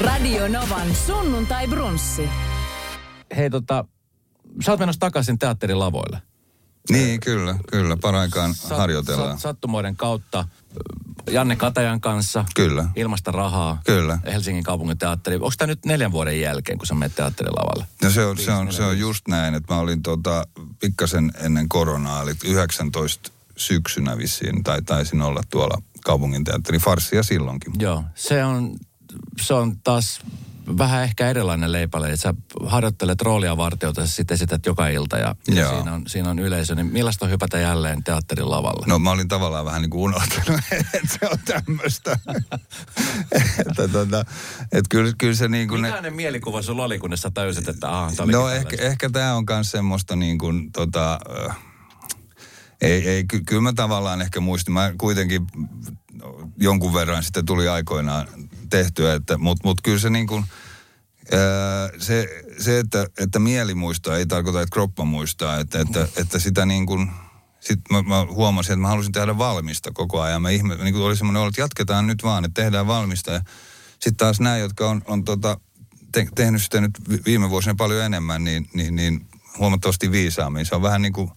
S1: Radio Novan sunnuntai brunssi.
S2: Hei tota, sä oot menossa takaisin teatterilavoille.
S3: Niin, kyllä, kyllä. Paraikaan
S2: Sat-
S3: harjoitellaan.
S2: sat- sattumoiden kautta Janne Katajan kanssa.
S3: Kyllä.
S2: Ilmasta rahaa.
S3: Kyllä.
S2: Helsingin kaupungin teatteri. Onko tämä nyt neljän vuoden jälkeen, kun sä menet teatterilavalle?
S3: No se on, se on, se on just näin, että mä olin tota, pikkasen ennen koronaa, eli 19 syksynä vissiin, tai taisin olla tuolla kaupungin teatterin farssia silloinkin.
S2: Joo, se on, se on taas vähän ehkä erilainen leipäle, että sä harjoittelet roolia vartiota ja sitten esität joka ilta ja, ja siinä, on, siinä on yleisö. Niin millaista on hypätä jälleen teatterin lavalle?
S3: No mä olin tavallaan vähän niin kuin unohtanut, (laughs) että se on tämmöistä. (laughs) että tota, että kyllä, kyllä se niin kuin... Ne,
S2: Millainen mielikuva sulla oli, kun sä täysit, että aah, tää
S3: no ehkä,
S2: tällaista?
S3: ehkä tämä on myös semmoista niin kuin tota... Ei, ei ky, kyllä mä tavallaan ehkä muistin. Mä kuitenkin jonkun verran sitten tuli aikoinaan tehtyä, että, mutta mut kyllä se niin kuin, se, se että, että mieli muistaa, ei tarkoita, että kroppa muistaa, että, että, että sitä niin kuin, sit mä, mä huomasin, että mä halusin tehdä valmista koko ajan. Mä ihme, niin kuin oli semmoinen olo, että jatketaan nyt vaan, että tehdään valmista. Ja sitten taas nämä, jotka on, on tota, te, tehnyt sitä nyt vi- viime vuosina paljon enemmän, niin, niin, niin huomattavasti viisaammin. Se on vähän niin kuin,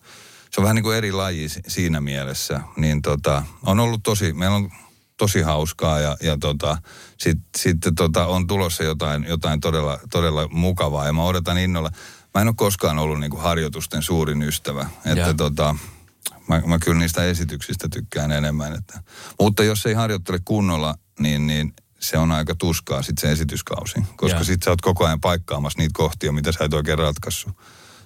S3: se on vähän niin kuin eri laji si- siinä mielessä. Niin tota, on ollut tosi, meillä on tosi hauskaa ja, ja tota, sitten sit, tota, on tulossa jotain, jotain todella, todella mukavaa ja mä odotan innolla. Mä en ole koskaan ollut niin kuin harjoitusten suurin ystävä. Että
S2: Joo.
S3: tota, mä, mä kyllä niistä esityksistä tykkään enemmän. Että, mutta jos ei harjoittele kunnolla, niin, niin se on aika tuskaa sitten se esityskausi. Koska sitten sä oot koko ajan paikkaamassa niitä kohtia, mitä sä et oikein ratkaissut.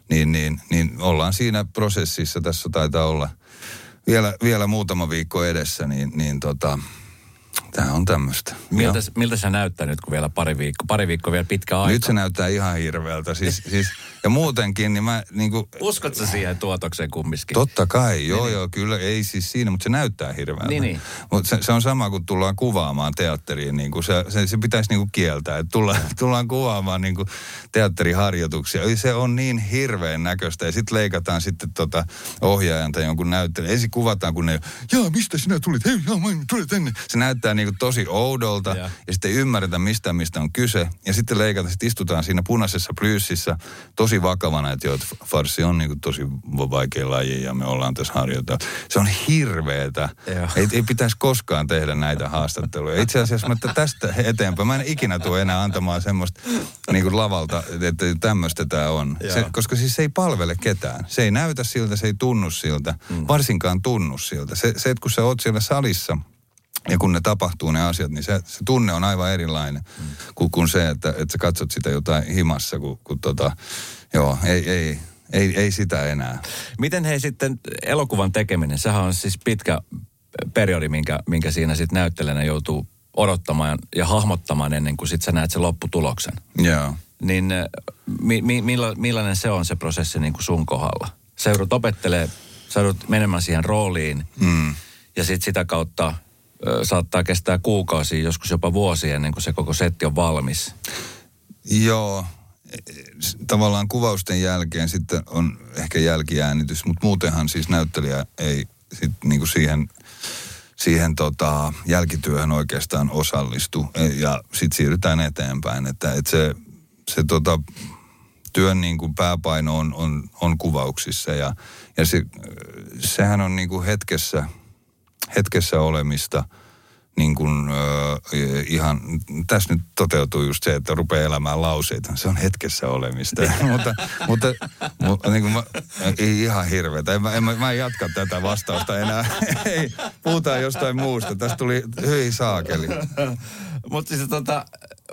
S3: Niin, niin, niin ollaan siinä prosessissa, tässä taitaa olla vielä, vielä muutama viikko edessä, niin, niin tota, tämä on tämmöistä.
S2: Miltä, miltä se näyttää nyt, kun vielä pari viikkoa, pari viikkoa vielä pitkä aika?
S3: Nyt se näyttää ihan hirveältä. Siis, siis, ja muutenkin, niin mä niin kuin,
S2: Uskotko siihen tuotokseen kumminkin?
S3: Totta kai, joo joo, kyllä, ei siis siinä, mutta se näyttää hirveältä.
S2: Niin, niin.
S3: Mutta se, se, on sama, kun tullaan kuvaamaan teatteriin, niin kuin se, se, se pitäisi niin kuin kieltää, että tullaan, (laughs) tullaan kuvaamaan niin kuin teatteriharjoituksia. Se on niin hirveän näköistä ja sitten leikataan sitten tota ohjaajan tai jonkun näyttelijän. Ensin kuvataan, kun ne, jaa, mistä sinä tulit? Hei, jaa, mä tule tänne. Se näyttää niin kuin tosi oudolta ja, ja sitten ei ymmärretä mistä, mistä on kyse. Ja sitten leikataan, sitten istutaan siinä punaisessa plyyssissä tosi vakavana, että joo, että farssi on niin tosi vaikea laji ja me ollaan tässä harjoitella. Se on hirveetä.
S2: Joo.
S3: Ei, ei pitäisi koskaan tehdä näitä haastatteluja. Itse asiassa mä että tästä eteenpäin, mä en ikinä tule enää antamaan semmoista niin kuin lavalta, että tämmöistä tämä on. Se, koska siis se ei palvele ketään. Se ei näytä siltä, se ei tunnu siltä, mm. varsinkaan tunnu siltä. Se, se, että kun sä oot siellä salissa, ja kun ne tapahtuu ne asiat, niin se, se tunne on aivan erilainen mm. kuin, kuin se, että, että sä katsot sitä jotain himassa, kun, kun tota, joo, ei, ei, ei, ei sitä enää.
S2: Miten hei sitten elokuvan tekeminen, sehän on siis pitkä periodi, minkä, minkä siinä sitten näyttelijänä joutuu odottamaan ja hahmottamaan ennen kuin sitten sä näet sen lopputuloksen.
S3: Joo.
S2: Niin eh, mi, mi, milla, millainen se on se prosessi niin kuin sun kohdalla? Sä joudut opettelee, sä joudut menemään siihen rooliin
S3: Mm.
S2: ja sitten sitä kautta saattaa kestää kuukausia, joskus jopa vuosia ennen kuin se koko setti on valmis.
S3: Joo, S- tavallaan kuvausten jälkeen sitten on ehkä jälkiäänitys, mutta muutenhan siis näyttelijä ei sit niinku siihen, siihen tota jälkityöhön oikeastaan osallistu E- ja sitten siirrytään eteenpäin. Että et se, se tota, työn niin kuin pääpaino on, on, on kuvauksissa ja, ja se, sehän on niin kuin hetkessä, hetkessä olemista niin kuin, äh, ihan, tässä nyt toteutuu just se, että rupeaa elämään lauseita. Se on hetkessä olemista. (laughs) mutta, mutta, mutta niin kuin mä, ihan hirveätä. En, mä, en, mä, mä en jatka tätä vastausta enää. (laughs) ei, puhutaan jostain muusta. Tästä tuli hyi saakeli. (laughs)
S2: Mutta siis tota,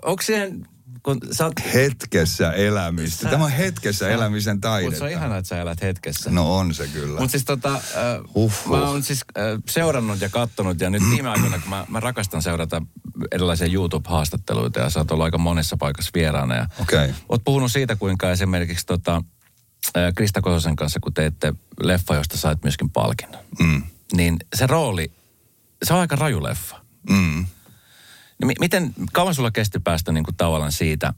S2: onko siihen kun sä oot...
S3: Hetkessä elämistä. Sä... Tämä on hetkessä elämisen taidetta.
S2: Mutta se on ihanaa, että sä elät hetkessä.
S3: No on se kyllä.
S2: Mutta siis tota, äh, huh, huh. mä oon siis äh, seurannut ja kattonut ja nyt viime aikoina, kun mä, mä rakastan seurata erilaisia YouTube-haastatteluita ja sä oot ollut aika monessa paikassa vieraana. Ja
S3: okay.
S2: Oot puhunut siitä, kuinka esimerkiksi tota, äh, Krista Kososen kanssa, kun teette leffa, josta sait myöskin palkinnon.
S3: Mm.
S2: Niin se rooli, se on aika raju leffa.
S3: Mm.
S2: Niin miten kauan sulla kesti päästä niin kuin tavallaan siitä,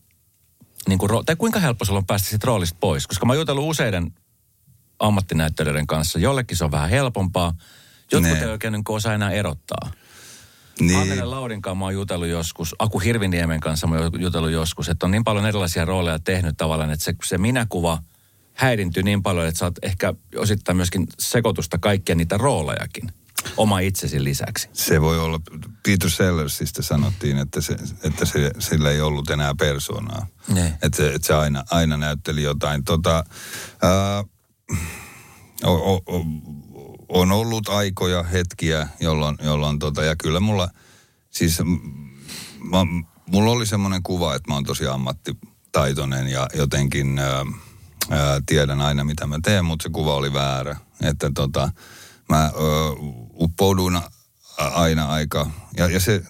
S2: niin kuin, tai kuinka helppo sulla on päästä siitä roolista pois? Koska mä oon jutellut useiden ammattinäyttelijöiden kanssa. Jollekin se on vähän helpompaa. Jotkut ei oikein niin osaa enää erottaa. Niin. Annele Laudin kanssa mä oon jutellut joskus, Aku Hirviniemen kanssa mä oon jutellut joskus, että on niin paljon erilaisia rooleja tehnyt tavallaan, että se, se minäkuva häirintyy niin paljon, että saat ehkä osittain myöskin sekoitusta kaikkia niitä roolejakin oma itsesi lisäksi.
S3: Se voi olla, Peter Sellersistä sanottiin, että, se, että se, sillä ei ollut enää persoonaa.
S2: Ne.
S3: Että se, että se aina, aina näytteli jotain. Tota, ää, o, o, o, on ollut aikoja, hetkiä, jolloin, jolloin tota, ja kyllä mulla, siis mä, mulla oli semmoinen kuva, että mä oon tosi ammattitaitoinen ja jotenkin ää, ää, tiedän aina, mitä mä teen, mutta se kuva oli väärä. Että tota, mä ö, uppouduin aina aika, ja, ja se,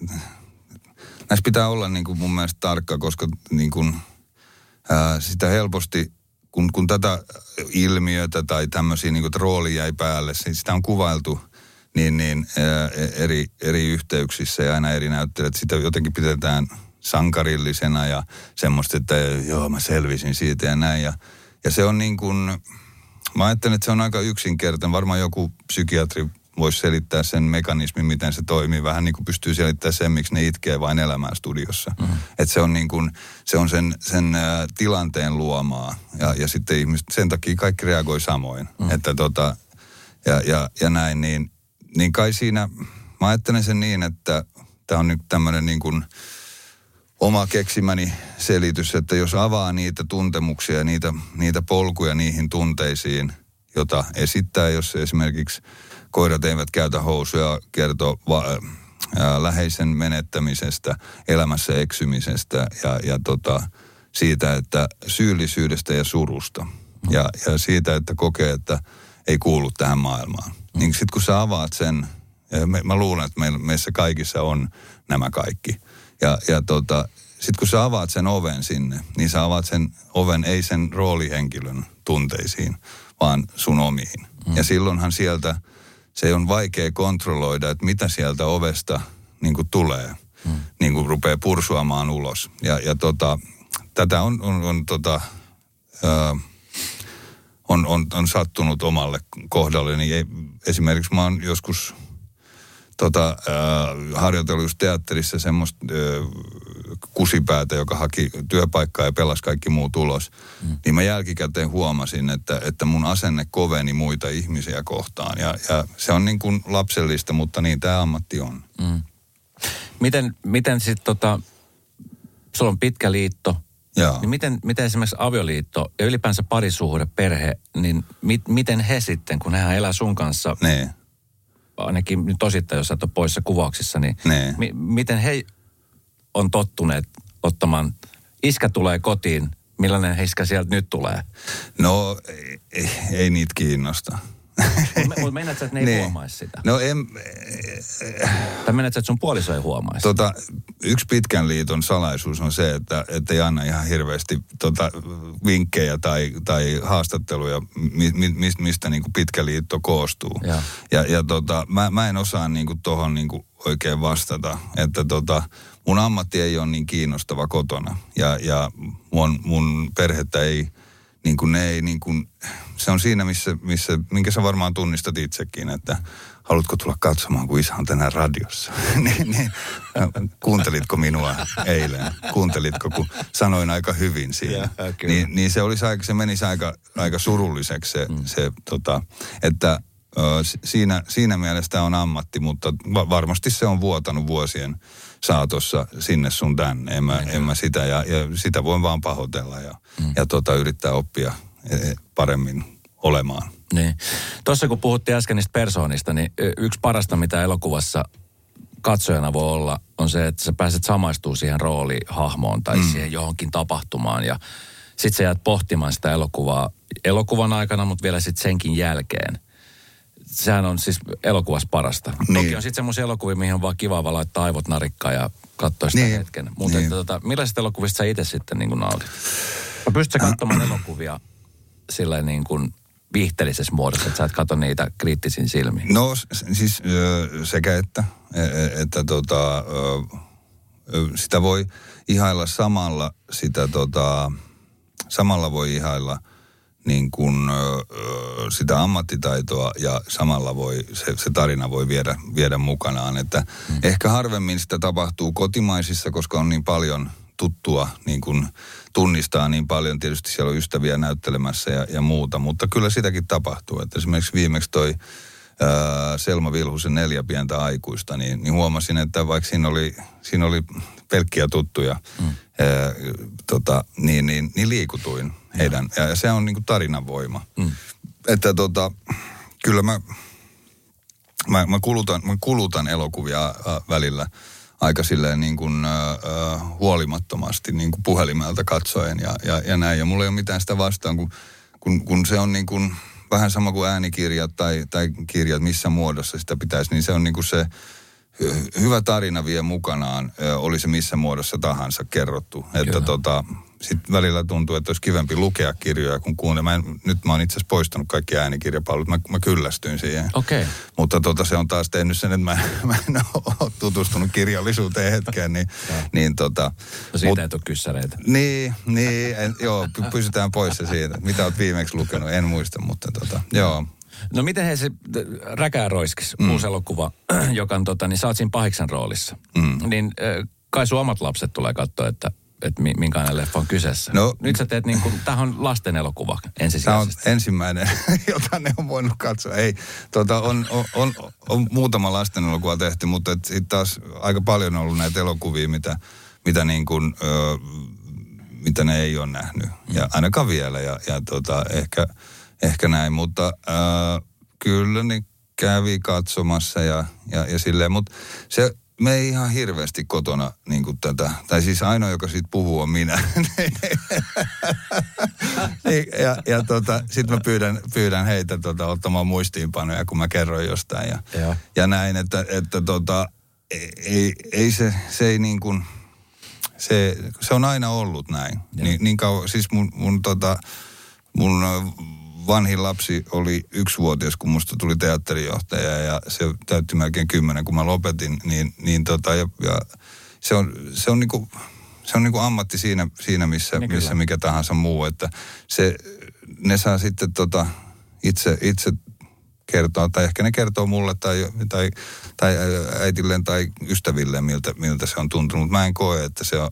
S3: näissä pitää olla niin kuin mun mielestä tarkka, koska niin kuin, ää, sitä helposti, kun, kun tätä ilmiötä tai tämmöisiä niin rooli jäi päälle, siis sitä on kuvailtu niin, niin ää, eri, eri yhteyksissä ja aina eri näyttelijät, sitä jotenkin pidetään sankarillisena ja semmoista, että joo mä selvisin siitä ja näin. Ja, ja se on niin kuin, Mä ajattelen, että se on aika yksinkertainen. Varmaan joku psykiatri voisi selittää sen mekanismin, miten se toimii. Vähän niin kuin pystyy selittämään sen, miksi ne itkee vain elämään studiossa. Mm-hmm. Että se on, niin kuin, se on sen, sen ä, tilanteen luomaa. Ja, ja sitten ihmiset, sen takia kaikki reagoi samoin. Mm-hmm. Että tota, ja, ja, ja näin, niin, niin kai siinä, mä ajattelen sen niin, että tämä on nyt tämmöinen niin kuin, oma keksimäni selitys, että jos avaa niitä tuntemuksia ja niitä, niitä polkuja niihin tunteisiin, jota esittää, jos esimerkiksi koirat eivät käytä housuja, kertoo va- ää, läheisen menettämisestä, elämässä eksymisestä ja, ja tota, siitä, että syyllisyydestä ja surusta. Ja, ja siitä, että kokee, että ei kuulu tähän maailmaan. Mm. Niin sitten kun sä avaat sen, ja me, mä luulen, että me, meissä kaikissa on nämä kaikki – ja, ja tota, sitten kun sä avaat sen oven sinne, niin sä avaat sen oven ei sen roolihenkilön tunteisiin, vaan sun omiin. Mm. Ja silloinhan sieltä se on vaikea kontrolloida, että mitä sieltä ovesta niin kuin tulee, mm. niin kuin rupeaa pursuamaan ulos. Ja, ja tota, tätä on, on, on, tota, ö, on, on, on sattunut omalle kohdalle. Niin esimerkiksi mä oon joskus tota, äh, harjoitellut just teatterissa semmoista kusipäätä, joka haki työpaikkaa ja pelasi kaikki muut ulos. Mm. Niin mä jälkikäteen huomasin, että, että mun asenne koveni muita ihmisiä kohtaan. Ja, ja se on niin kuin lapsellista, mutta niin tämä ammatti on.
S2: Mm. Miten, miten sitten tota, sulla on pitkä liitto,
S3: Joo.
S2: Niin miten, miten esimerkiksi avioliitto ja ylipäänsä parisuhde, perhe, niin mit, miten he sitten, kun he elää sun kanssa,
S3: nee
S2: ainakin nyt osittain, jos et ole poissa kuvauksissa, niin mi- miten he on tottuneet ottamaan, iskä tulee kotiin, millainen iskä sieltä nyt tulee?
S3: No, ei, ei niitä kiinnosta.
S2: Mutta meinaat että ne ei (laughs) niin. huomaisi sitä?
S3: No en...
S2: Tai meinaat että sun puoliso ei huomaisi?
S3: Tota, yksi pitkän liiton salaisuus on se, että, että ei anna ihan hirveästi tota, vinkkejä tai, tai haastatteluja, mi, mi, mistä niin kuin pitkä liitto koostuu.
S2: Ja,
S3: ja, ja tota, mä, mä en osaa niin kuin tohon niin kuin oikein vastata, että tota, mun ammatti ei ole niin kiinnostava kotona. Ja, ja mun, mun perhettä ei niin kuin ne ei niin kuin, se on siinä, missä, missä, minkä sä varmaan tunnistat itsekin, että haluatko tulla katsomaan, kun isä on tänään radiossa. (laughs) niin, niin, kuuntelitko minua eilen? Kuuntelitko, kun sanoin aika hyvin siinä?
S2: Ja,
S3: niin, niin se, olisi aika, se menisi aika, aika surulliseksi se, mm. se tota, että ö, si- siinä, siinä mielessä tämä on ammatti, mutta va- varmasti se on vuotanut vuosien saatossa sinne sun tänne. En mä, en mä sitä, ja, ja sitä voin vaan pahoitella ja, mm. ja tota, yrittää oppia eh, paremmin olemaan.
S2: Niin. Tuossa kun puhuttiin äsken niistä persoonista, niin y- yksi parasta, mitä elokuvassa katsojana voi olla, on se, että sä pääset samaistumaan siihen roolihahmoon tai mm. siihen johonkin tapahtumaan. Ja sit sä jäät pohtimaan sitä elokuvaa elokuvan aikana, mutta vielä sitten senkin jälkeen. Sehän on siis elokuvassa parasta. Niin. Toki on sitten semmoisia elokuvia, mihin on vaan kiva vaan laittaa aivot narikkaan ja katsoa sitä
S3: Niin.
S2: hetken. Mutta
S3: Niin.
S2: tota, millaisista elokuvista sä itse sitten niin nautit? Pystytkö sä katsomaan elokuvia sillä niin kuin viihteellisessä muodossa, että sä et katso niitä kriittisin silmiin?
S3: No siis sekä että, e- e- että tota, sitä voi ihailla samalla, sitä tota, samalla voi ihailla niin kuin, sitä ammattitaitoa ja samalla voi, se, se tarina voi viedä, viedä mukanaan. Että mm. Ehkä harvemmin sitä tapahtuu kotimaisissa, koska on niin paljon tuttua, niin kuin tunnistaa niin paljon. Tietysti siellä on ystäviä näyttelemässä ja, ja muuta, mutta kyllä sitäkin tapahtuu. Että esimerkiksi viimeksi toi ää, Selma Vilhusen neljä pientä aikuista, niin, niin huomasin, että vaikka siinä oli, siinä oli pelkkiä tuttuja, mm. ää, tota, niin, niin, niin liikutuin heidän. Ja, ja se on niin kuin tarinan voima. Mm. Että tota, kyllä mä, mä, mä, kulutan, mä kulutan elokuvia ä, välillä aika silleen niin kuin, ä, ä, huolimattomasti niin kuin puhelimelta katsoen ja, ja, ja näin. Ja mulla ei ole mitään sitä vastaan, kun, kun, kun se on niin kuin vähän sama kuin äänikirjat tai, tai kirjat, missä muodossa sitä pitäisi, niin se on niin kuin se hy- hyvä tarina vie mukanaan, oli se missä muodossa tahansa kerrottu. Että
S2: Kyllä.
S3: tota, sitten välillä tuntuu, että olisi kivempi lukea kirjoja. Mä en, nyt mä oon itse asiassa poistanut kaikki äänikirjapalvelut. Mä, mä kyllästyin siihen.
S2: Okay.
S3: Mutta tota, se on taas tehnyt sen, että mä, (laughs) mä en ole tutustunut kirjallisuuteen hetkeen. Niin, niin tota,
S2: No siitä ei tule kyssäreitä.
S3: niin, niin en, joo, py- pysytään pois se siitä. Mitä oot viimeksi lukenut, en muista, mutta tota, joo.
S2: No miten he se Räkää roiskis, mm. uusi elokuva, (clears throat) joka on tota, niin sä oot siinä pahiksen roolissa. Mm. Niin kai sun omat lapset tulee katsoa, että, että mi- minkälainen leffa on kyseessä.
S3: No-
S2: Nyt sä teet niin kuin, tämähän on lasten elokuva
S3: Tämä on
S2: ensisijaisesti.
S3: ensimmäinen, (laughs) jota ne on voinut katsoa. Ei, tota, on, on, on, on muutama lasten elokuva tehty, mutta et sit taas aika paljon on ollut näitä elokuvia, mitä, mitä, niin kuin, ö, mitä ne ei ole nähnyt. Ja ainakaan vielä, ja, ja tota, ehkä, ehkä näin. Mutta ö, kyllä ne kävi katsomassa ja, ja, ja silleen, mutta se, me ei ihan hirveästi kotona niin kuin tätä, tai siis ainoa, joka siitä puhuu, on minä. (laughs) Niin, ja ja tota, sitten mä pyydän, pyydän heitä tota, ottamaan muistiinpanoja, kun mä kerroin jostain. Ja,
S2: Joo.
S3: ja näin, että, että tota, ei, ei se, se ei niin kuin, se, se on aina ollut näin. Niin, niin kauan, siis mun, mun, tota, mun vanhin lapsi oli yksivuotias, kun musta tuli teatterijohtaja ja se täytti melkein kymmenen, kun mä lopetin. Niin, niin tota, ja, ja se on, se on niinku, se on niinku ammatti siinä, siinä missä,
S2: Niin
S3: missä mikä tahansa muu, että se, ne saa sitten tota, itse, itse kertoa, tai ehkä ne kertoo mulle tai, tai, tai äitilleen tai ystävilleen, miltä, miltä se on tuntunut. Mä en koe, että se on,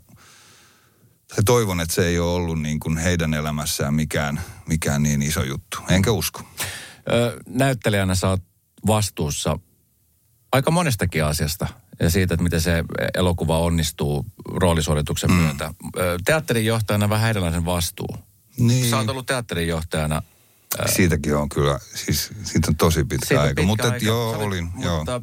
S3: tai toivon, että se ei ole ollut niin kuin heidän elämässään mikään, mikään niin iso juttu. Enkä usko.
S2: Ö, näyttelijänä sä oot vastuussa aika monestakin asiasta ja siitä, että miten se elokuva onnistuu roolisuorituksen mm. myötä. Ö, Teatterin johtajana vähän erilaisen vastuu.
S3: Niin.
S2: Sä oot ollut teatterin johtajana.
S3: Siitäkin on kyllä, siis siitä on tosi pitkä
S2: siitä
S3: aika.
S2: pitkä
S3: mutta
S2: aika.
S3: joo,
S2: olit,
S3: olin, joo.
S2: mutta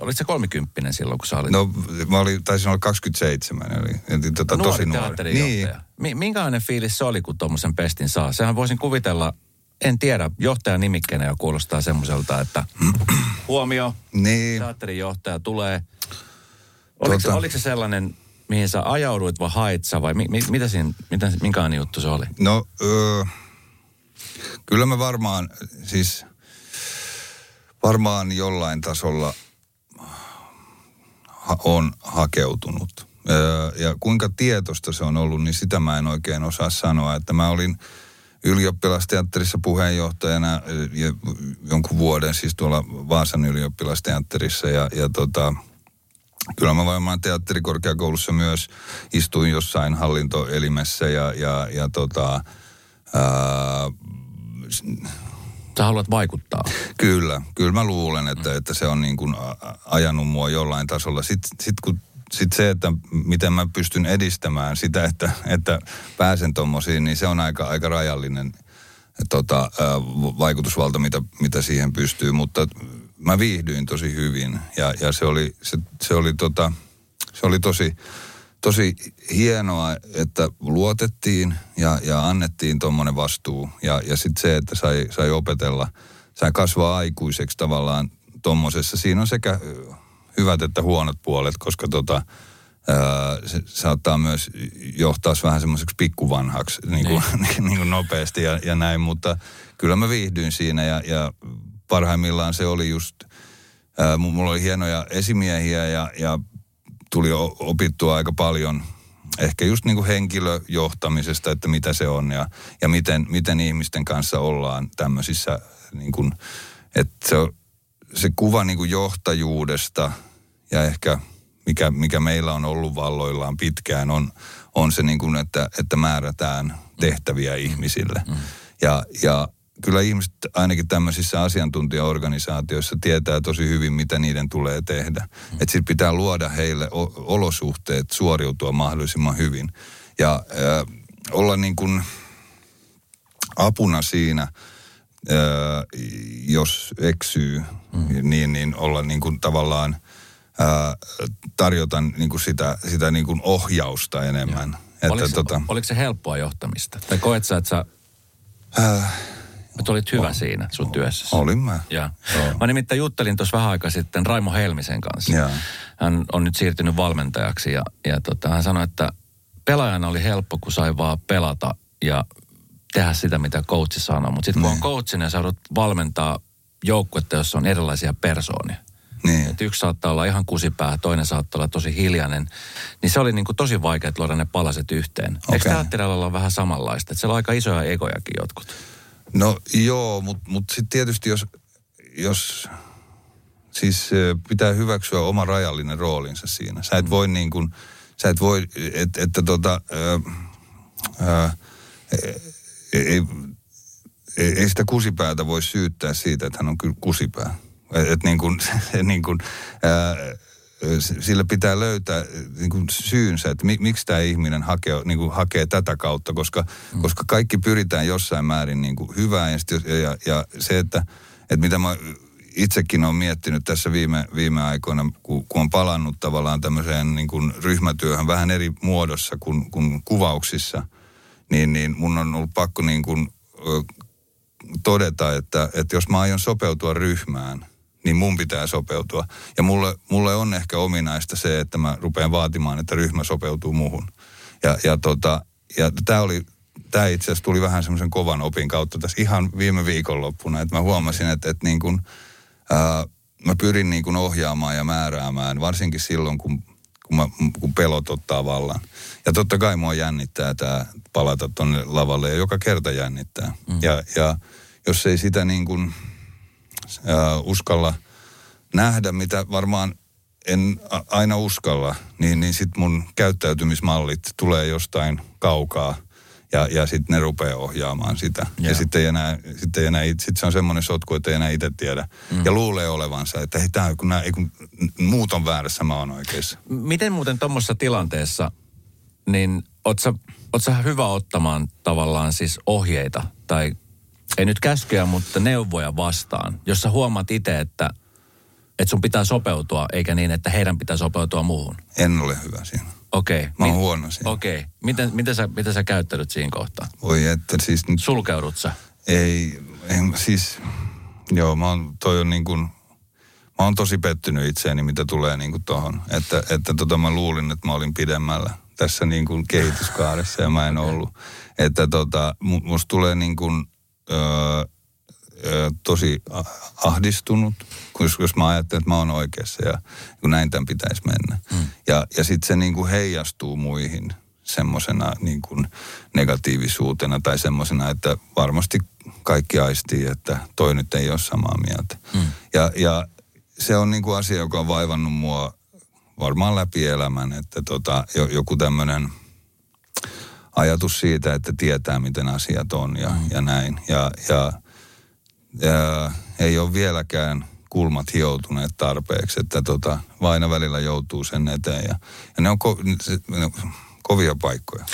S2: olit se kolmikymppinen silloin, kun sä olit
S3: No mä olin, taisin olla 27, eli, eli tota,
S2: nuori
S3: tosi nuori.
S2: Niin. Minkälainen fiilis se oli, kun tuommoisen pestin saa? Sehän voisin kuvitella, en tiedä, johtajan nimikkeenä jo kuulostaa semmoiselta, että (clears throat) huomio,
S3: Niin,
S2: teatterin johtaja tulee. Oliko, se,
S3: Tota-
S2: oliko se sellainen, mihin sä ajauduit vai hait sä vai mi, mi, mitä siinä, mitä, minkälainen juttu se oli?
S3: no öö, kyllä mä varmaan, siis varmaan jollain tasolla ha, on hakeutunut. Öö, ja kuinka tietoista se on ollut, niin sitä mä en oikein osaa sanoa. Että mä olin ylioppilasteatterissa puheenjohtajana ja jonkun vuoden, siis tuolla Vaasan ylioppilasteatterissa. Ja, ja tota, kyllä mä varmaan teatterikorkeakoulussa myös istuin jossain hallintoelimessä ja, ja, ja tota, ää,
S2: Sä haluat vaikuttaa.
S3: Kyllä, kyllä mä luulen, että, että se on niin kuin ajanut mua jollain tasolla. Sitten sit kun sit se, että miten mä pystyn edistämään sitä, että, että pääsen tommosiin, niin se on aika, aika rajallinen tota, vaikutusvalta, mitä, mitä siihen pystyy. Mutta mä viihdyin tosi hyvin ja, ja se oli, se, se oli, tota, se oli tosi, tosi hienoa, että luotettiin ja, ja annettiin tuommoinen vastuu. Ja, ja sitten se, että sai, sai opetella, sai kasvaa aikuiseksi tavallaan tuommoisessa. Siinä on sekä hyvät että huonot puolet, koska tota, se saattaa myös johtaa vähän semmoiseksi pikkuvanhaksi niin kuin, niin. (laughs) niin kuin nopeasti ja, ja näin, mutta kyllä mä viihdyin siinä ja, ja parhaimmillaan se oli just, ää, mulla oli hienoja esimiehiä ja, ja tuli opittua aika paljon ehkä just niin kuin henkilöjohtamisesta, että mitä se on ja, ja miten, miten ihmisten kanssa ollaan tämmöisissä, niin kuin, että se, se kuva niin kuin johtajuudesta ja ehkä mikä, mikä meillä on ollut valloillaan pitkään, on, on se niin kuin, että, että määrätään tehtäviä ihmisille. Mm. Ja, ja kyllä ihmiset ainakin tämmöisissä asiantuntijaorganisaatioissa tietää tosi hyvin, mitä niiden tulee tehdä. Mm. Että sitten pitää luoda heille olosuhteet suoriutua mahdollisimman hyvin. Ja äh, olla niin kuin apuna siinä, äh, jos eksyy, mm. niin, niin olla niin kuin tavallaan äh, tarjota niin kuin sitä, sitä niin kuin ohjausta enemmän. Että
S2: oliko, se,
S3: tota,
S2: oliko se helppoa johtamista? Tai koet sä, että sä... Äh, Mutta olit hyvä o, siinä sun työssä.
S3: Olin mä.
S2: Ja. Mä nimittäin juttelin tuossa vähän aikaa sitten Raimo Helmisen kanssa. Ja. Hän on nyt siirtynyt valmentajaksi ja, ja tota, hän sanoi, että pelaajana oli helppo, kun sai vaan pelata ja tehdä sitä, mitä coachi sanoo. Mutta sitten kun on niin. coachina ja sä valmentaa joukkuetta, jossa on erilaisia persoonia. Niin. Että yksi saattaa olla ihan kusipää, toinen saattaa olla tosi hiljainen. Niin se oli niin kuin tosi vaikea luoda ne palaset yhteen. Okay. Eikö teatterilla olla vähän samanlaista? Että siellä on aika isoja egojakin jotkut.
S3: No joo, mutta mut sitten tietysti jos, jos siis pitää hyväksyä oma rajallinen roolinsa siinä. Sä et mm. voi niin kuin, sä et voi, että, että tota, ää, ää, ei, ei, ei sitä kusipäätä voi syyttää siitä, että hän on kyllä kusipää. Että niin kuin, (laughs) niin kuin, ää, sillä pitää löytää niin kuin syynsä, että miksi tämä ihminen hakee, niin kuin hakee tätä kautta, koska, mm. koska kaikki pyritään jossain määrin niin kuin hyvään. Ja, sit, ja, ja se, että, että mitä mä itsekin olen miettinyt tässä viime, viime aikoina, kun, kun on palannut tavallaan tämmöiseen niin kuin ryhmätyöhön vähän eri muodossa kuin, kuin kuvauksissa, niin, niin mun on ollut pakko niin kuin, todeta, että, että jos mä aion sopeutua ryhmään – niin mun pitää sopeutua. Ja mulle, mulle on ehkä ominaista se, että mä rupean vaatimaan, että ryhmä sopeutuu muuhun. Ja, ja, tota, ja tämä oli, tämä itse asiassa tuli vähän semmoisen kovan opin kautta tässä ihan viime viikonloppuna, että mä huomasin, että, että niin kuin, ää, mä pyrin niin kuin ohjaamaan ja määräämään, varsinkin silloin, kun, kun, mä, kun pelot ottaa vallan. Ja totta kai mua jännittää tämä palata tuonne lavalle ja joka kerta jännittää. Mm. Ja, ja jos ei sitä niin kuin uskalla nähdä, mitä varmaan en aina uskalla, niin, niin sitten mun käyttäytymismallit tulee jostain kaukaa ja, ja sitten ne rupeaa ohjaamaan sitä. Ja, ja sitten enää, sitten ei enää, sit se on semmoinen sotku, että ei enää itse tiedä. Mm. Ja luulee olevansa, että hei, tää, kun, nää, kun muut on väärässä, mä oon oikeassa.
S2: Miten muuten tuommoisessa tilanteessa, niin oot sä, oot sä hyvä ottamaan tavallaan siis ohjeita tai ei nyt käskyjä, mutta neuvoja vastaan, jos sä huomaat itse, että, että sun pitää sopeutua, eikä niin, että heidän pitää sopeutua muuhun.
S3: En ole hyvä siinä.
S2: Okei. Okay.
S3: Mä oon huono siinä.
S2: Okei. Okay. Miten, miten, sä, miten sä käyttäydyt siinä kohtaa?
S3: Voi että siis nyt...
S2: Sulkeudut sä?
S3: Ei, en, siis... Joo, mä oon, toi on niin kuin, mä oon tosi pettynyt itseeni, mitä tulee niin kuin tohon. Että, että tota mä luulin, että mä olin pidemmällä tässä niin kuin kehityskaaressa ja mä en ollut. Että tota, musta tulee niin kuin öö, tosi ahdistunut, jos, jos mä ajattelen, että mä oon oikeassa ja kun näin tämän pitäisi mennä. Mm. Ja, ja sitten se niin kuin heijastuu muihin semmoisena niin kuin negatiivisuutena tai semmoisena, että varmasti kaikki aistii, että toi nyt ei ole samaa mieltä. Mm. Ja, ja se on niin kuin asia, joka on vaivannut mua varmaan läpi elämän, että tota, joku tämmöinen – ajatus siitä, että tietää, miten asiat on ja, mm. ja näin. Ja, ja ja ei ole vieläkään kulmat hioutuneet tarpeeksi, että tota, vaina välillä joutuu sen eteen ja, ja ne, on ko, se, ne on kovia paikkoja.